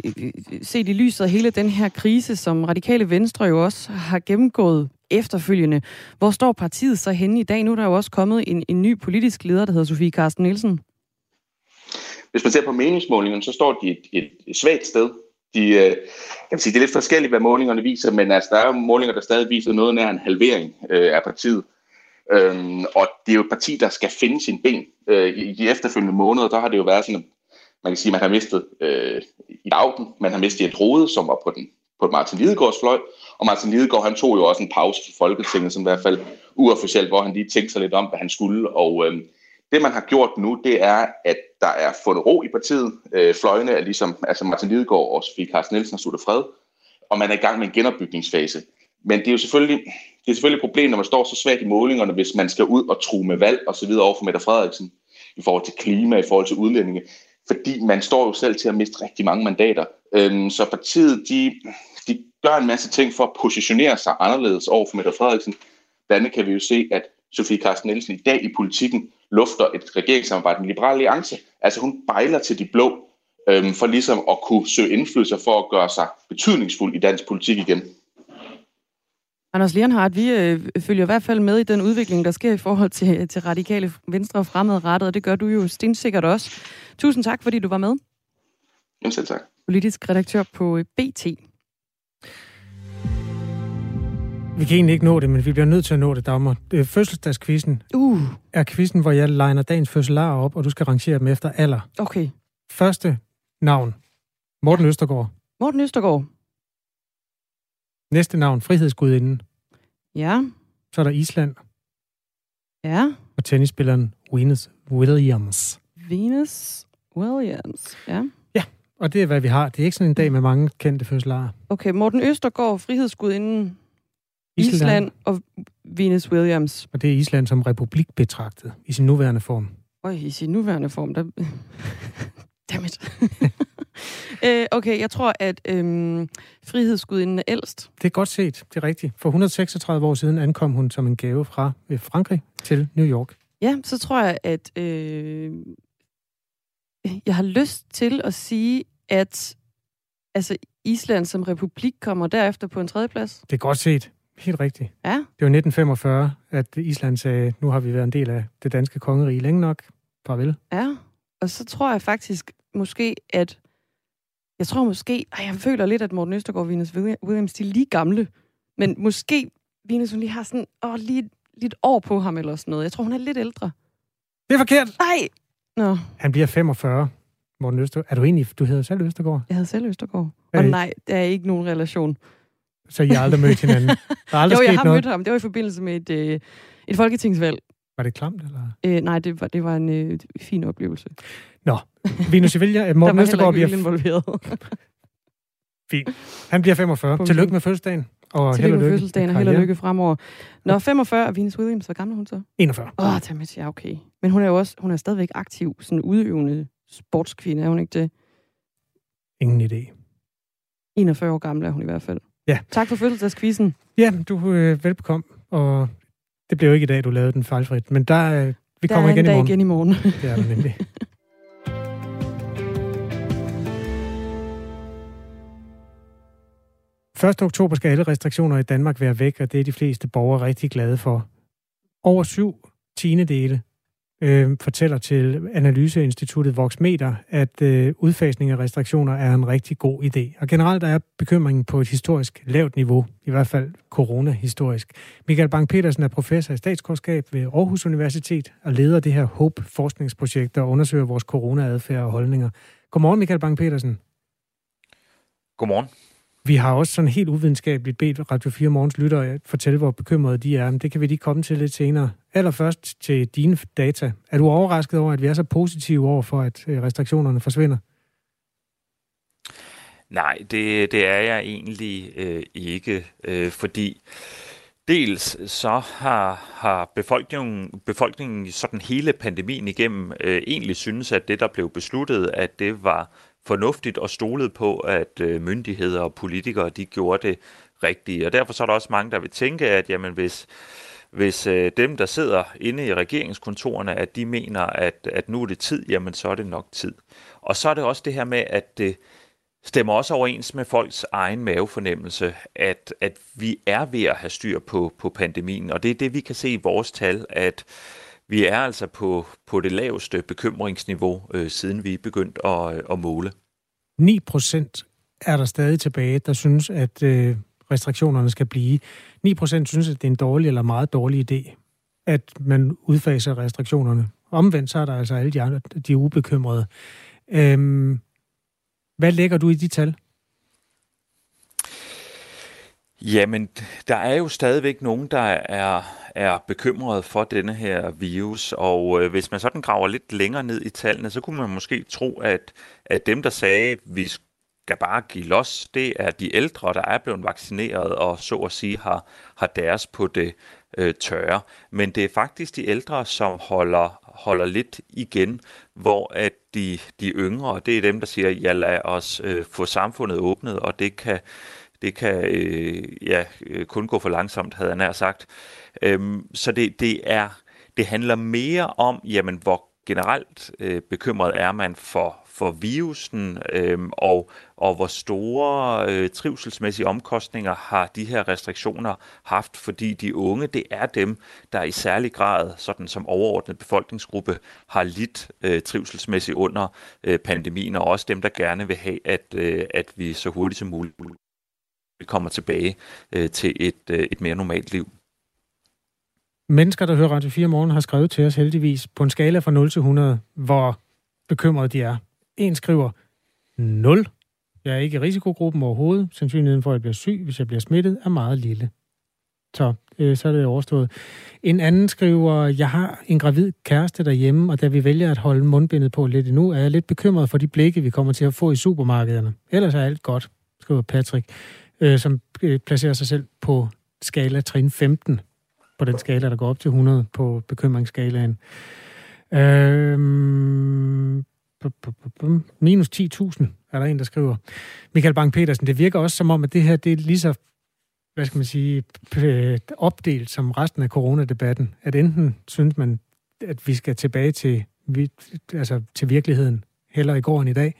set i lyset af hele den her krise, som Radikale Venstre jo også har gennemgået efterfølgende. Hvor står partiet så henne i dag? Nu er der jo også kommet en, en ny politisk leder, der hedder Sofie Carsten Nielsen. Hvis man ser på meningsmålingerne, så står de et, et, et svagt sted. De, øh, jeg vil sige, det er lidt forskelligt, hvad målingerne viser, men altså, der er målinger, der stadig viser noget nær en halvering øh, af partiet. Øhm, og det er jo et parti, der skal finde sin ben. Øh, I de efterfølgende måneder, der har det jo været sådan, at man kan sige, at man har mistet øh, i Auden, man har mistet et rode, som var på, den, på Martin Lidegaards fløj, og Martin Lidegaard, han tog jo også en pause fra Folketinget, som i hvert fald uofficielt, hvor han lige tænkte sig lidt om, hvad han skulle, og øh, det, man har gjort nu, det er, at der er fundet ro i partiet. Øh, fløjene er ligesom, altså Martin Lidegaard og Sofie Carsten Nielsen har sluttet fred, og man er i gang med en genopbygningsfase. Men det er jo selvfølgelig, det er selvfølgelig et problem, når man står så svagt i målingerne, hvis man skal ud og tro med valg og så videre over for Mette Frederiksen, i forhold til klima, i forhold til udlændinge. fordi man står jo selv til at miste rigtig mange mandater. Øhm, så partiet, de, de gør en masse ting for at positionere sig anderledes over for Mette Frederiksen. Blandt andet kan vi jo se, at Sofie Carsten Nielsen i dag i politikken lufter et regeringssamarbejde med Liberale Alliance. Altså hun bejler til de blå, øhm, for ligesom at kunne søge indflydelse for at gøre sig betydningsfuld i dansk politik igen. Anders Lienhardt, vi øh, følger i hvert fald med i den udvikling, der sker i forhold til, til radikale venstre og fremadrettet, og det gør du jo stensikkert også. Tusind tak, fordi du var med. Jamen selv tak. Politisk redaktør på øh, BT. Vi kan egentlig ikke nå det, men vi bliver nødt til at nå det, Dagmar. Fødselsdagskvisten uh. er quizzen, hvor jeg legner dagens fødselarer op, og du skal rangere dem efter alder. Okay. Første navn, Morten Østergaard. Morten Østergaard. Næste navn, Frihedsgudinden. Ja. Så er der Island. Ja. Og tennisspilleren Venus Williams. Venus Williams, ja. Ja, og det er, hvad vi har. Det er ikke sådan en dag med mange kendte fødselarer. Okay, Morten Østergaard, Frihedsgudinden, Island. Island og Venus Williams. Og det er Island som republik betragtet i sin nuværende form. Øj, i sin nuværende form, der... Dammit. øh, okay, jeg tror, at øhm, frihedsgudinden er ældst. Det er godt set, det er rigtigt. For 136 år siden ankom hun som en gave fra øh, Frankrig til New York. Ja, så tror jeg, at øh, jeg har lyst til at sige, at altså, Island som republik kommer derefter på en tredjeplads. Det er godt set. Helt rigtigt. Ja. Det var 1945, at Island sagde, nu har vi været en del af det danske kongerige længe nok. Farvel. Ja, og så tror jeg faktisk måske, at jeg tror måske, ej, jeg føler lidt, at Morten Østergaard og Venus Williams, de er lige gamle. Men måske Venus, hun lige har sådan, åh, lige, lige et år på ham eller sådan noget. Jeg tror, hun er lidt ældre. Det er forkert. Nej. Nå. Han bliver 45, Morten Østergaard. Er du egentlig, du hedder selv Østergaard? Jeg hedder selv Østergaard. Og nej, der er ikke nogen relation. Så I har aldrig mødt hinanden? Der er aldrig jo, jeg har noget? mødt ham. Det var i forbindelse med et, øh, et folketingsvalg. Var det klamt, eller? Øh, nej, det var, det var en øh, fin oplevelse. Nå, Venus Vilja, Morten Østergaard bliver... involveret. Fint. Han bliver 45. Punktum. Tillykke med fødselsdagen. Og Tillykke med fødselsdagen, og held og lykke fremover. Nå, 45 og Venus Williams, hvor gammel er hun så? 41. Åh, oh, med ja, okay. Men hun er jo også, hun er stadigvæk aktiv, sådan udøvende sportskvinde, er hun ikke det? Ingen idé. 41 år gammel er hun i hvert fald. Ja. Tak for fødselsdagskvisten. Ja, du er øh, velbekomme, og det blev jo ikke i dag, du lavede den fejlfrit, men der, øh, vi Der kommer er en igen i morgen. igen i morgen. det er der nemlig. Første oktober skal alle restriktioner i Danmark være væk, og det er de fleste borgere rigtig glade for. Over syv tiende dele øh, fortæller til analyseinstituttet Voxmeter, at øh, udfasning af restriktioner er en rigtig god idé. Og generelt er bekymringen på et historisk lavt niveau, i hvert fald corona-historisk. Michael Bang-Petersen er professor i statskundskab ved Aarhus Universitet og leder det her HOPE-forskningsprojekt, der undersøger vores corona-adfærd og holdninger. Godmorgen, Michael Bang-Petersen. Godmorgen. Vi har også sådan helt uvidenskabeligt bedt Radio 4 Morgens lyttere at fortælle, hvor bekymrede de er. Men det kan vi lige komme til lidt senere. Allerførst til dine data. Er du overrasket over, at vi er så positive over for, at øh, restriktionerne forsvinder? Nej, det, det er jeg egentlig øh, ikke, øh, fordi dels så har, har befolkningen, befolkningen sådan hele pandemien igennem øh, egentlig synes, at det, der blev besluttet, at det var fornuftigt og stolede på, at øh, myndigheder og politikere, de gjorde det rigtige. Og derfor så er der også mange, der vil tænke, at jamen, hvis, hvis øh, dem, der sidder inde i regeringskontorerne, at de mener, at, at nu er det tid, jamen så er det nok tid. Og så er det også det her med, at det stemmer også overens med folks egen mavefornemmelse, at, at vi er ved at have styr på, på pandemien. Og det er det, vi kan se i vores tal, at vi er altså på, på det laveste bekymringsniveau, øh, siden vi begyndte at, at måle. 9 procent er der stadig tilbage, der synes, at øh, restriktionerne skal blive. 9 procent synes, at det er en dårlig eller meget dårlig idé, at man udfaser restriktionerne. Omvendt så er der altså alle de andre, de ubekymrede. Øhm, hvad lægger du i de tal? Jamen, der er jo stadigvæk nogen, der er, er bekymrede for denne her virus, og øh, hvis man sådan graver lidt længere ned i tallene, så kunne man måske tro, at, at dem, der sagde, at vi skal bare give los, det er de ældre, der er blevet vaccineret og så at sige har, har deres på det øh, tørre. Men det er faktisk de ældre, som holder, holder lidt igen, hvor at de, de yngre, det er dem, der siger, ja lad os øh, få samfundet åbnet, og det kan, det kan øh, ja, øh, kun gå for langsomt, havde jeg nær sagt. Øhm, så det, det, er, det handler mere om, jamen, hvor generelt øh, bekymret er man for, for virusen, øh, og, og hvor store øh, trivselsmæssige omkostninger har de her restriktioner haft, fordi de unge, det er dem, der i særlig grad, sådan som overordnet befolkningsgruppe, har lidt øh, trivselsmæssigt under øh, pandemien, og også dem, der gerne vil have, at, øh, at vi så hurtigt som muligt kommer tilbage øh, til et, øh, et mere normalt liv. Mennesker, der hører Radio 4 morgen, har skrevet til os heldigvis på en skala fra 0 til 100, hvor bekymrede de er. En skriver 0. Jeg er ikke i risikogruppen overhovedet. Sandsynligheden for, at jeg bliver syg, hvis jeg bliver smittet, er meget lille. Så, øh, så er det overstået. En anden skriver, jeg har en gravid kæreste derhjemme, og da vi vælger at holde mundbindet på lidt endnu, er jeg lidt bekymret for de blikke, vi kommer til at få i supermarkederne. Ellers er alt godt, skriver Patrick, øh, som øh, placerer sig selv på skala trin 15 på den skala, der går op til 100 på bekymringsskalaen. Øh, minus 10.000 er der en, der skriver. Michael Bang-Petersen, det virker også som om, at det her det er lige så hvad skal man sige, øh, opdelt som resten af coronadebatten. At enten synes man, at vi skal tilbage til, altså til virkeligheden, heller i går end i dag,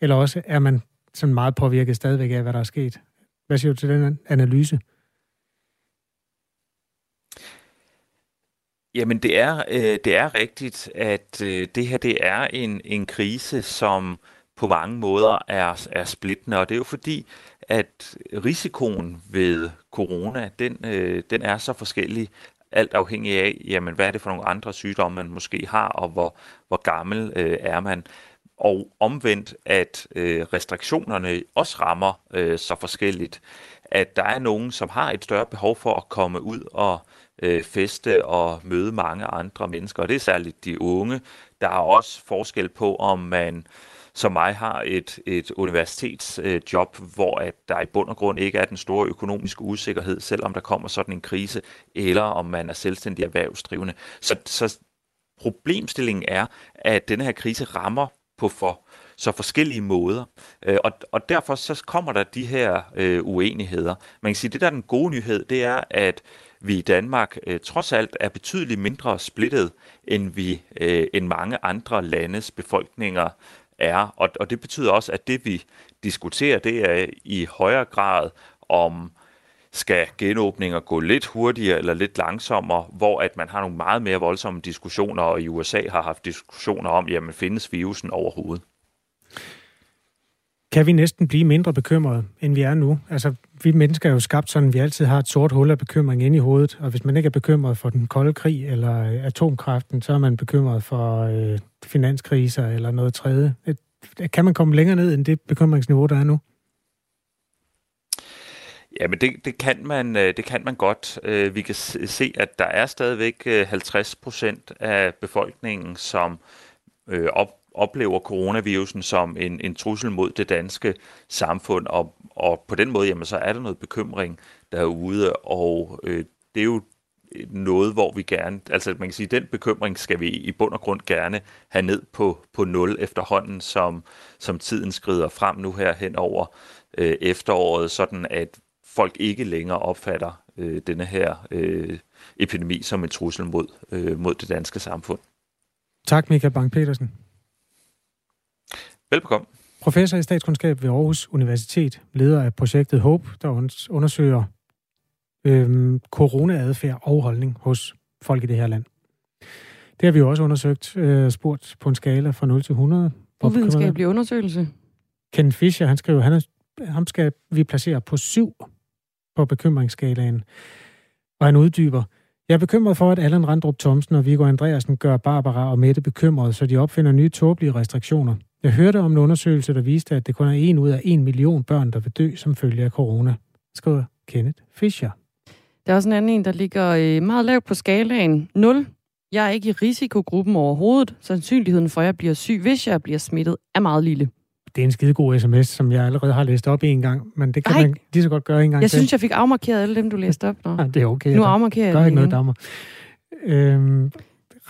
eller også er man sådan meget påvirket stadigvæk af, hvad der er sket. Hvad siger du til den analyse? Jamen det er, øh, det er rigtigt, at øh, det her det er en, en krise, som på mange måder er, er splittende, og det er jo fordi, at risikoen ved corona, den, øh, den er så forskellig, alt afhængig af, jamen, hvad er det for nogle andre sygdomme, man måske har, og hvor, hvor gammel øh, er man. Og omvendt, at øh, restriktionerne også rammer øh, så forskelligt, at der er nogen, som har et større behov for at komme ud og øh, feste og møde mange andre mennesker, og det er særligt de unge. Der er også forskel på, om man som mig har et, et universitetsjob, øh, hvor at der i bund og grund ikke er den store økonomiske usikkerhed, selvom der kommer sådan en krise, eller om man er selvstændig erhvervsdrivende. Så, så problemstillingen er, at denne her krise rammer på for så forskellige måder. Øh, og, og derfor så kommer der de her øh, uenigheder. Man kan sige, at det der er den gode nyhed, det er, at vi i Danmark øh, trods alt er betydeligt mindre splittet, end vi øh, end mange andre landes befolkninger er. Og, og det betyder også, at det vi diskuterer, det er i højere grad om skal genåbninger gå lidt hurtigere eller lidt langsommere, hvor at man har nogle meget mere voldsomme diskussioner, og i USA har haft diskussioner om, jamen findes virusen overhovedet? kan vi næsten blive mindre bekymrede, end vi er nu. Altså, vi mennesker er jo skabt sådan, at vi altid har et sort hul af bekymring inde i hovedet, og hvis man ikke er bekymret for den kolde krig eller øh, atomkraften, så er man bekymret for øh, finanskriser eller noget tredje. Kan man komme længere ned end det bekymringsniveau, der er nu? Ja, men det, det, kan man, øh, det kan man godt. Øh, vi kan se, at der er stadigvæk øh, 50 procent af befolkningen, som op, oplever coronavirusen som en, en trussel mod det danske samfund, og, og på den måde, jamen, så er der noget bekymring derude, og øh, det er jo noget, hvor vi gerne, altså man kan sige, den bekymring skal vi i bund og grund gerne have ned på, på nul efterhånden, som, som tiden skrider frem nu her hen over øh, efteråret, sådan at folk ikke længere opfatter øh, denne her øh, epidemi som en trussel mod, øh, mod det danske samfund. Tak, Michael Bang-Petersen. Velbekomme. Professor i statskundskab ved Aarhus Universitet, leder af projektet HOPE, der undersøger øhm, corona-adfærd og holdning hos folk i det her land. Det har vi jo også undersøgt, øh, spurgt på en skala fra 0 til 100. Uvidenskabelig undersøgelse. Ken Fischer, han skriver, han er, ham skal vi placere på 7 på bekymringsskalaen. Og han uddyber, jeg er bekymret for, at Allan Randrup Thomsen og Viggo Andreasen gør Barbara og Mette bekymrede, så de opfinder nye tåbelige restriktioner. Jeg hørte om en undersøgelse, der viste, at det kun er en ud af en million børn, der vil dø som følge af corona, skriver Kenneth Fischer. Der er også en anden en, der ligger øh, meget lavt på skalaen. 0. Jeg er ikke i risikogruppen overhovedet. Sandsynligheden for, at jeg bliver syg, hvis jeg bliver smittet, er meget lille. Det er en skidegod sms, som jeg allerede har læst op en gang, men det kan Ej. man lige så godt gøre en gang Jeg til. synes, jeg fik afmarkeret alle dem, du læste op. Nå. Ja, det er okay. Nu afmarkerer jeg Gør ikke noget. Dagmar. Øhm,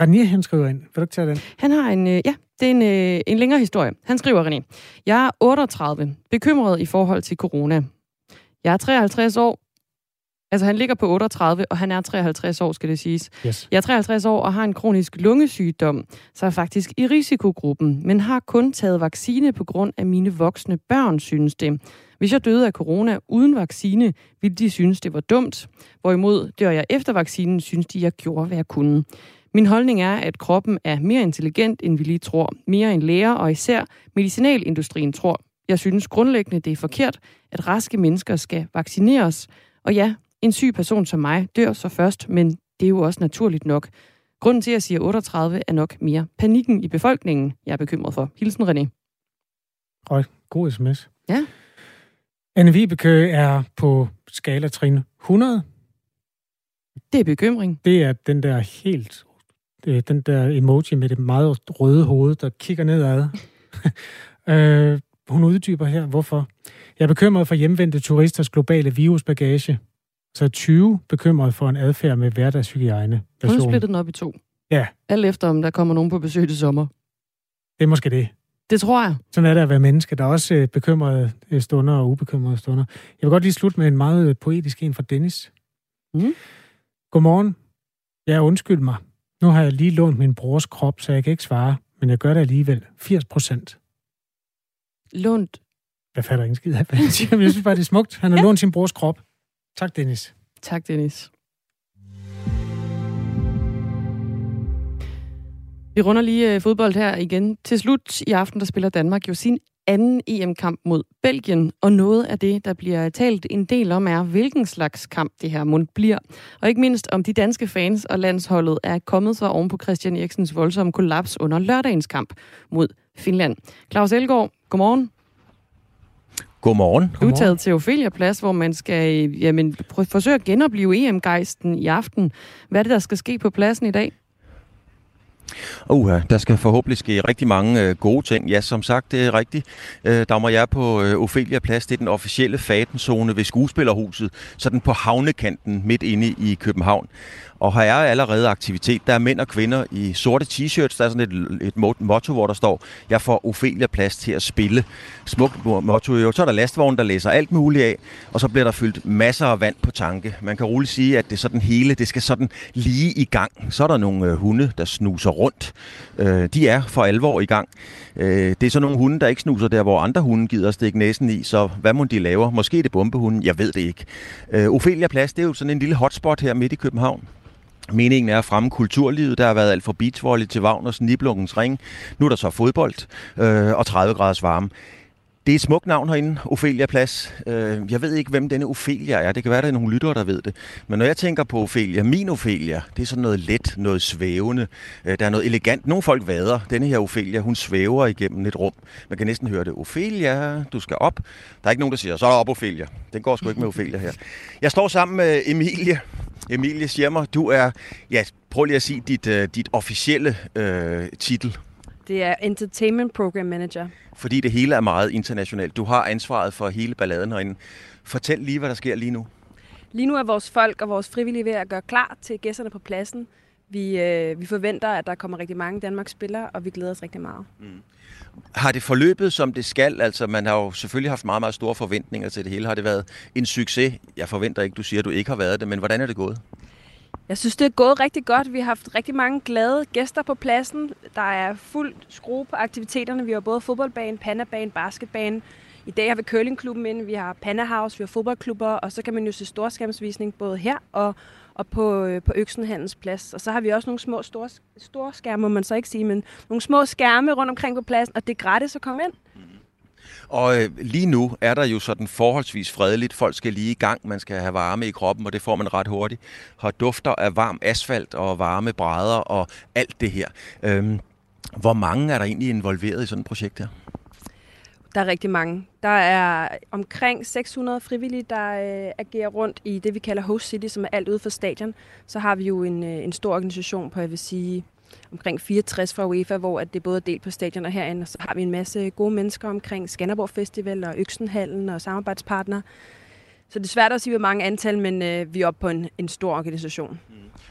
Renier, han skriver ind. Vil du ikke tage den? Han har en, øh, ja, det er en, øh, en længere historie. Han skriver, René, jeg er 38, bekymret i forhold til corona. Jeg er 53 år. Altså, han ligger på 38, og han er 53 år, skal det siges. Yes. Jeg er 53 år og har en kronisk lungesygdom, så er faktisk i risikogruppen, men har kun taget vaccine på grund af mine voksne børn, synes det. Hvis jeg døde af corona uden vaccine, ville de synes, det var dumt. Hvorimod dør jeg efter vaccinen, synes de, jeg gjorde, hvad jeg kunne. Min holdning er, at kroppen er mere intelligent, end vi lige tror. Mere end læger, og især medicinalindustrien tror. Jeg synes grundlæggende, det er forkert, at raske mennesker skal vaccineres. Og ja, en syg person som mig dør så først, men det er jo også naturligt nok. Grunden til, at jeg siger 38, er nok mere panikken i befolkningen, jeg er bekymret for. Hilsen René. Røg, god sms. Ja. Anne Vibeke er på skala trin 100. Det er bekymring. Det er den der helt... Er den der emoji med det meget røde hoved, der kigger nedad. øh, hun uddyber her, hvorfor. Jeg er bekymret for hjemvendte turisters globale virusbagage. Så 20 bekymret for en adfærd med hverdagshygiejne. Hun splittet den op i to. Ja, Alt efter, om der kommer nogen på besøg til sommer. det er måske det. Det tror jeg. Sådan er det at være menneske. Der er også øh, bekymrede øh, stunder og ubekymrede stunder. Jeg vil godt lige slutte med en meget øh, poetisk en fra Dennis. Mm. Godmorgen. Ja, undskyld mig. Nu har jeg lige lånt min brors krop, så jeg kan ikke svare, men jeg gør det alligevel. 80 procent. Lånt. Jeg fatter ikke en skid af, hvad han siger, men jeg synes bare, det er smukt. Han har ja. lånt sin brors krop. Tak, Dennis. Tak, Dennis. Vi runder lige øh, fodbold her igen. Til slut i aften, der spiller Danmark jo sin anden EM-kamp mod Belgien, og noget af det, der bliver talt en del om, er, hvilken slags kamp det her mund bliver. Og ikke mindst om de danske fans og landsholdet er kommet sig oven på Christian Eriksens voldsomme kollaps under lørdagens kamp mod Finland. Claus Elgaard, godmorgen. Godmorgen. Du er taget til Ophelia Plads, hvor man skal jamen, prø- forsøge at genopleve EM-gejsten i aften. Hvad er det, der skal ske på pladsen i dag? Uh, der skal forhåbentlig ske rigtig mange øh, gode ting. Ja, som sagt, det er rigtigt. Øh, der må jeg på øh, Ophelia Plads. Det er den officielle fatenzone ved Skuespillerhuset, sådan på havnekanten midt inde i København. Og her er allerede aktivitet. Der er mænd og kvinder i sorte t-shirts. Der er sådan et, et motto, hvor der står, jeg får Ophelia Plads til at spille. Smukt motto jo. Så er der lastvogn, der læser alt muligt af, og så bliver der fyldt masser af vand på tanke. Man kan roligt sige, at det er sådan hele, det skal sådan lige i gang. Så er der nogle øh, hunde, der snuser rundt. Øh, de er for alvor i gang. Øh, det er sådan nogle hunde, der ikke snuser der, hvor andre hunde gider at stikke næsen i, så hvad må de laver? Måske er det bombehunden, jeg ved det ikke. Øh, Ophelia Plads, det er jo sådan en lille hotspot her midt i København. Meningen er at fremme kulturlivet. Der har været alt fra beachvolley til Wagners Niblungens Ring. Nu er der så fodbold øh, og 30 graders varme. Det er et smukt navn herinde, Ophelia Plads. Øh, jeg ved ikke, hvem denne Ophelia er. Det kan være, der er nogle lyttere, der ved det. Men når jeg tænker på Ophelia, min Ophelia, det er sådan noget let, noget svævende. Øh, der er noget elegant. Nogle folk vader. Denne her Ophelia, hun svæver igennem et rum. Man kan næsten høre det. Ophelia, du skal op. Der er ikke nogen, der siger, så er der op, Ophelia. Den går sgu ikke med Ophelia her. Jeg står sammen med Emilie. Emilie Schirmer, du er, ja, prøv lige at sige dit, uh, dit officielle uh, titel. Det er Entertainment Program Manager. Fordi det hele er meget internationalt. Du har ansvaret for hele balladen herinde. Fortæl lige, hvad der sker lige nu. Lige nu er vores folk og vores frivillige ved at gøre klar til gæsterne på pladsen. Vi, øh, vi forventer, at der kommer rigtig mange Danmarks spillere, og vi glæder os rigtig meget. Mm. Har det forløbet, som det skal? Altså, man har jo selvfølgelig haft meget, meget store forventninger til det hele. Har det været en succes? Jeg forventer ikke, du siger, at du ikke har været det, men hvordan er det gået? Jeg synes, det er gået rigtig godt. Vi har haft rigtig mange glade gæster på pladsen. Der er fuld skrue på aktiviteterne. Vi har både fodboldbane, pandabane, basketbane. I dag har vi curlingklubben inde, vi har Panna House, vi har fodboldklubber, og så kan man jo se storskærmsvisning både her og, og på, øh, på Øksenhandels plads. Og så har vi også nogle små store, store skærme, må man så ikke sige, men nogle små skærme rundt omkring på pladsen, og det er gratis at komme ind. Mm-hmm. Og øh, lige nu er der jo sådan forholdsvis fredeligt. Folk skal lige i gang, man skal have varme i kroppen, og det får man ret hurtigt. Har dufter af varm asfalt og varme brædder og alt det her. Øhm, hvor mange er der egentlig involveret i sådan et projekt her? Der er rigtig mange. Der er omkring 600 frivillige, der øh, agerer rundt i det, vi kalder Host City, som er alt ude for stadion. Så har vi jo en, øh, en stor organisation på, jeg vil sige, omkring 64 fra UEFA, hvor at det både er delt på stadion og herinde. Og så har vi en masse gode mennesker omkring Skanderborg Festival og Øksenhallen og samarbejdspartnere. Så det er svært at sige, hvor mange antal, men øh, vi er oppe på en, en stor organisation.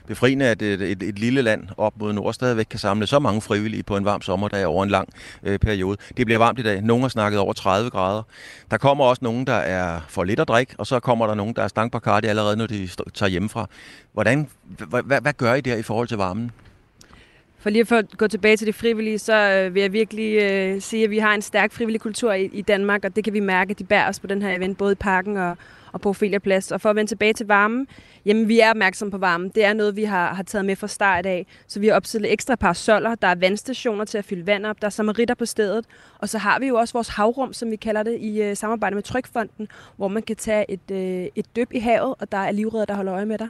Befriende, at et, et, et lille land op mod nord stadigvæk kan samle så mange frivillige på en varm sommerdag over en lang øh, periode. Det bliver varmt i dag. Nogle har snakket over 30 grader. Der kommer også nogen, der er for lidt at drikke, og så kommer der nogen, der er stangbarkardi allerede, når de tager hjemmefra. Hvordan, hvad, hvad, hvad gør I der i forhold til varmen? For lige at gå tilbage til det frivillige, så øh, vil jeg virkelig øh, sige, at vi har en stærk frivillig kultur i, i Danmark, og det kan vi mærke, at de bærer os på den her event, både i parken og, og på Ophelia Plads. Og for at vende tilbage til varmen, jamen vi er opmærksomme på varmen. Det er noget, vi har, har taget med fra start af. Så vi har opstillet ekstra parasoller, der er vandstationer til at fylde vand op, der er samaritter på stedet, og så har vi jo også vores havrum, som vi kalder det, i øh, samarbejde med Trykfonden, hvor man kan tage et, øh, et dyb i havet, og der er livredder, der holder øje med dig.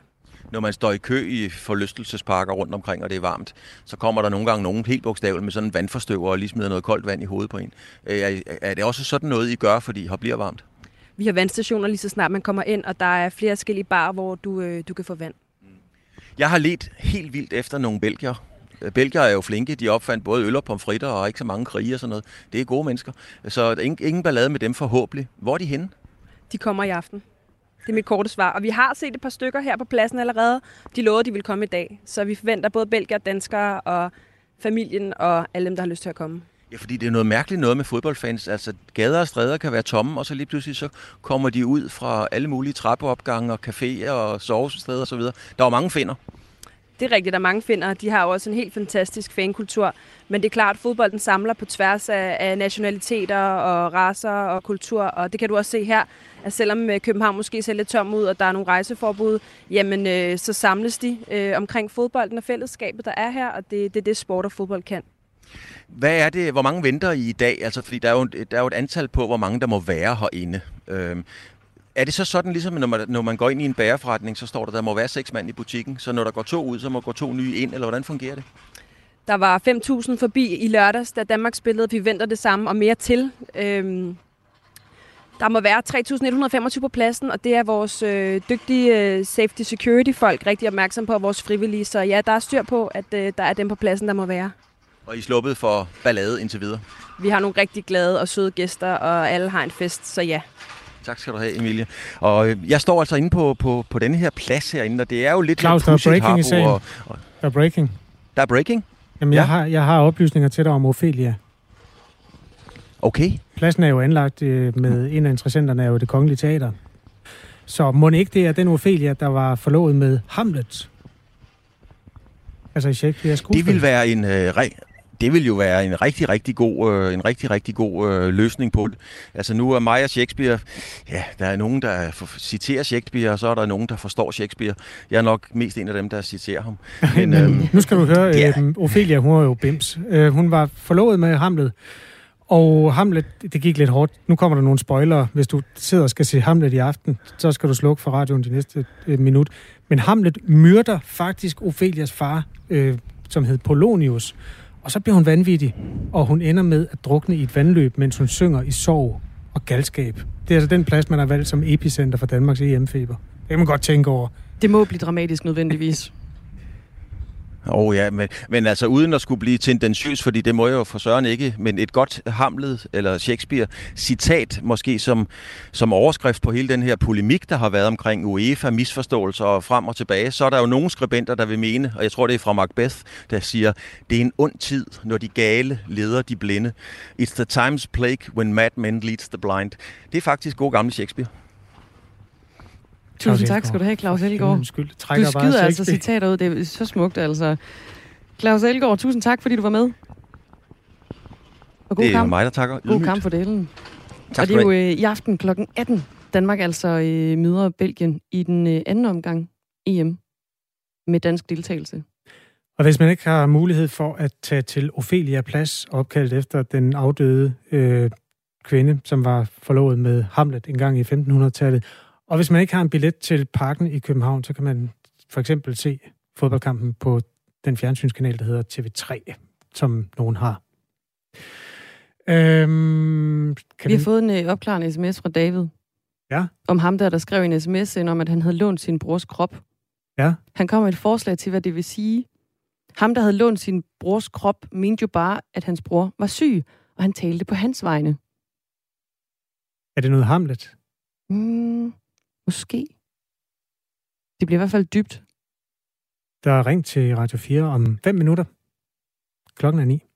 Når man står i kø i forlystelsesparker rundt omkring, og det er varmt, så kommer der nogle gange nogen helt bogstaveligt med sådan en vandforstøver og lige smider noget koldt vand i hovedet på en. Øh, er, er det også sådan noget, I gør, fordi det bliver varmt? Vi har vandstationer lige så snart man kommer ind, og der er flere forskellige barer, hvor du, øh, du kan få vand. Jeg har let helt vildt efter nogle belgier. Øh, Belgier er jo flinke. De opfandt både øl og pomfritter og ikke så mange krige og sådan noget. Det er gode mennesker. Så ingen, ingen ballade med dem forhåbentlig. Hvor er de henne? De kommer i aften. Det er mit korte svar. Og vi har set et par stykker her på pladsen allerede. De lovede, de vil komme i dag. Så vi forventer både belgier, danskere og familien og alle dem, der har lyst til at komme. Ja, fordi det er noget mærkeligt noget med fodboldfans. Altså, gader og stræder kan være tomme, og så lige pludselig så kommer de ud fra alle mulige trappeopgange og caféer og sovesteder osv. Der er jo mange finder. Det er rigtigt, der er mange finder. De har jo også en helt fantastisk fankultur. Men det er klart, at fodbolden samler på tværs af, af nationaliteter og raser og kultur. Og det kan du også se her, at selvom øh, København måske ser lidt tom ud, og der er nogle rejseforbud, jamen øh, så samles de øh, omkring fodbolden og fællesskabet, der er her. Og det, det er det, sport og fodbold kan. Hvad er det, hvor mange venter I i dag? Altså, fordi der er, jo, der er jo et antal på, hvor mange der må være herinde. Øhm, er det så sådan, ligesom når man, når man går ind i en bagerforretning, så står der, der må være seks mand i butikken, så når der går to ud, så må gå to nye ind, eller hvordan fungerer det? Der var 5.000 forbi i lørdags, da Danmark spillede. Vi venter det samme og mere til. Øhm, der må være 3.125 på pladsen, og det er vores øh, dygtige øh, safety security folk rigtig opmærksom på, og vores frivillige. Så ja, der er styr på, at øh, der er dem på pladsen, der må være. Og I er sluppet for ballade indtil videre. Vi har nogle rigtig glade og søde gæster, og alle har en fest, så ja. Tak skal du have, Emilie. Og øh, jeg står altså inde på, på, på denne her plads herinde, og det er jo lidt Claus, der er breaking i sagen. og, og, Der er breaking. Der er breaking? Jamen, jeg, har, jeg har oplysninger til dig om Ophelia. Okay. Pladsen er jo anlagt øh, med en af interessenterne er jo det kongelige teater. Så må det ikke det er den Ophelia, der var forlovet med Hamlet? Altså i Shakespeare's skuespil. Det vil være en øh, re- det vil jo være en rigtig, rigtig god, øh, en rigtig, rigtig god øh, løsning på det. Altså nu er mig og Shakespeare, ja, der er nogen, der citerer Shakespeare, og så er der nogen, der forstår Shakespeare. Jeg er nok mest en af dem, der citerer ham. Men, øhm, nu skal du høre, det øh, Ophelia, hun var jo bims. Øh, hun var forlovet med Hamlet, og Hamlet, det gik lidt hårdt. Nu kommer der nogle spoilere. Hvis du sidder og skal se Hamlet i aften, så skal du slukke for radioen de næste øh, minut. Men Hamlet myrder faktisk Ophelias far, øh, som hed Polonius. Og så bliver hun vanvittig, og hun ender med at drukne i et vandløb, mens hun synger i sorg og galskab. Det er altså den plads, man har valgt som epicenter for Danmarks EM-feber. Det kan man godt tænke over. Det må blive dramatisk nødvendigvis. Åh oh, ja, men, men altså uden at skulle blive tendensiøs, fordi det må jeg jo for Søren ikke, men et godt Hamlet eller Shakespeare citat måske som, som overskrift på hele den her polemik, der har været omkring UEFA, misforståelser og frem og tilbage, så er der jo nogle skribenter, der vil mene, og jeg tror det er fra Macbeth, der siger, det er en ond tid, når de gale leder de blinde. It's the time's plague when mad men leads the blind. Det er faktisk god gamle Shakespeare. Tusind tak skal du have, Claus Elgaard. Undskyld, Du trækker bare skyder altså Shakespeare. citater ud. Det er så smukt, altså. Claus Elgaard, tusind tak, fordi du var med. Og god Det er kamp. mig, der takker. God Ydmygt. kamp for delen. Tak og det er jo øh, i aften kl. 18, Danmark altså øh, møder Belgien i den øh, anden omgang EM med dansk deltagelse. Og hvis man ikke har mulighed for at tage til Ophelia Plads, opkaldt efter den afdøde øh, kvinde, som var forlovet med Hamlet en gang i 1500-tallet, og hvis man ikke har en billet til parken i København, så kan man for eksempel se fodboldkampen på den fjernsynskanal, der hedder TV3, som nogen har. Øhm, kan Vi har fået en øh, opklarende sms fra David. Ja. Om ham der, der skrev en sms ind om, at han havde lånt sin brors krop. Ja. Han kom med et forslag til, hvad det vil sige. Ham, der havde lånt sin brors krop, mente jo bare, at hans bror var syg, og han talte på hans vegne. Er det noget Hamlet? Mm, måske. Det bliver i hvert fald dybt. Der er ringt til Radio 4 om 5 minutter. Klokken er 9.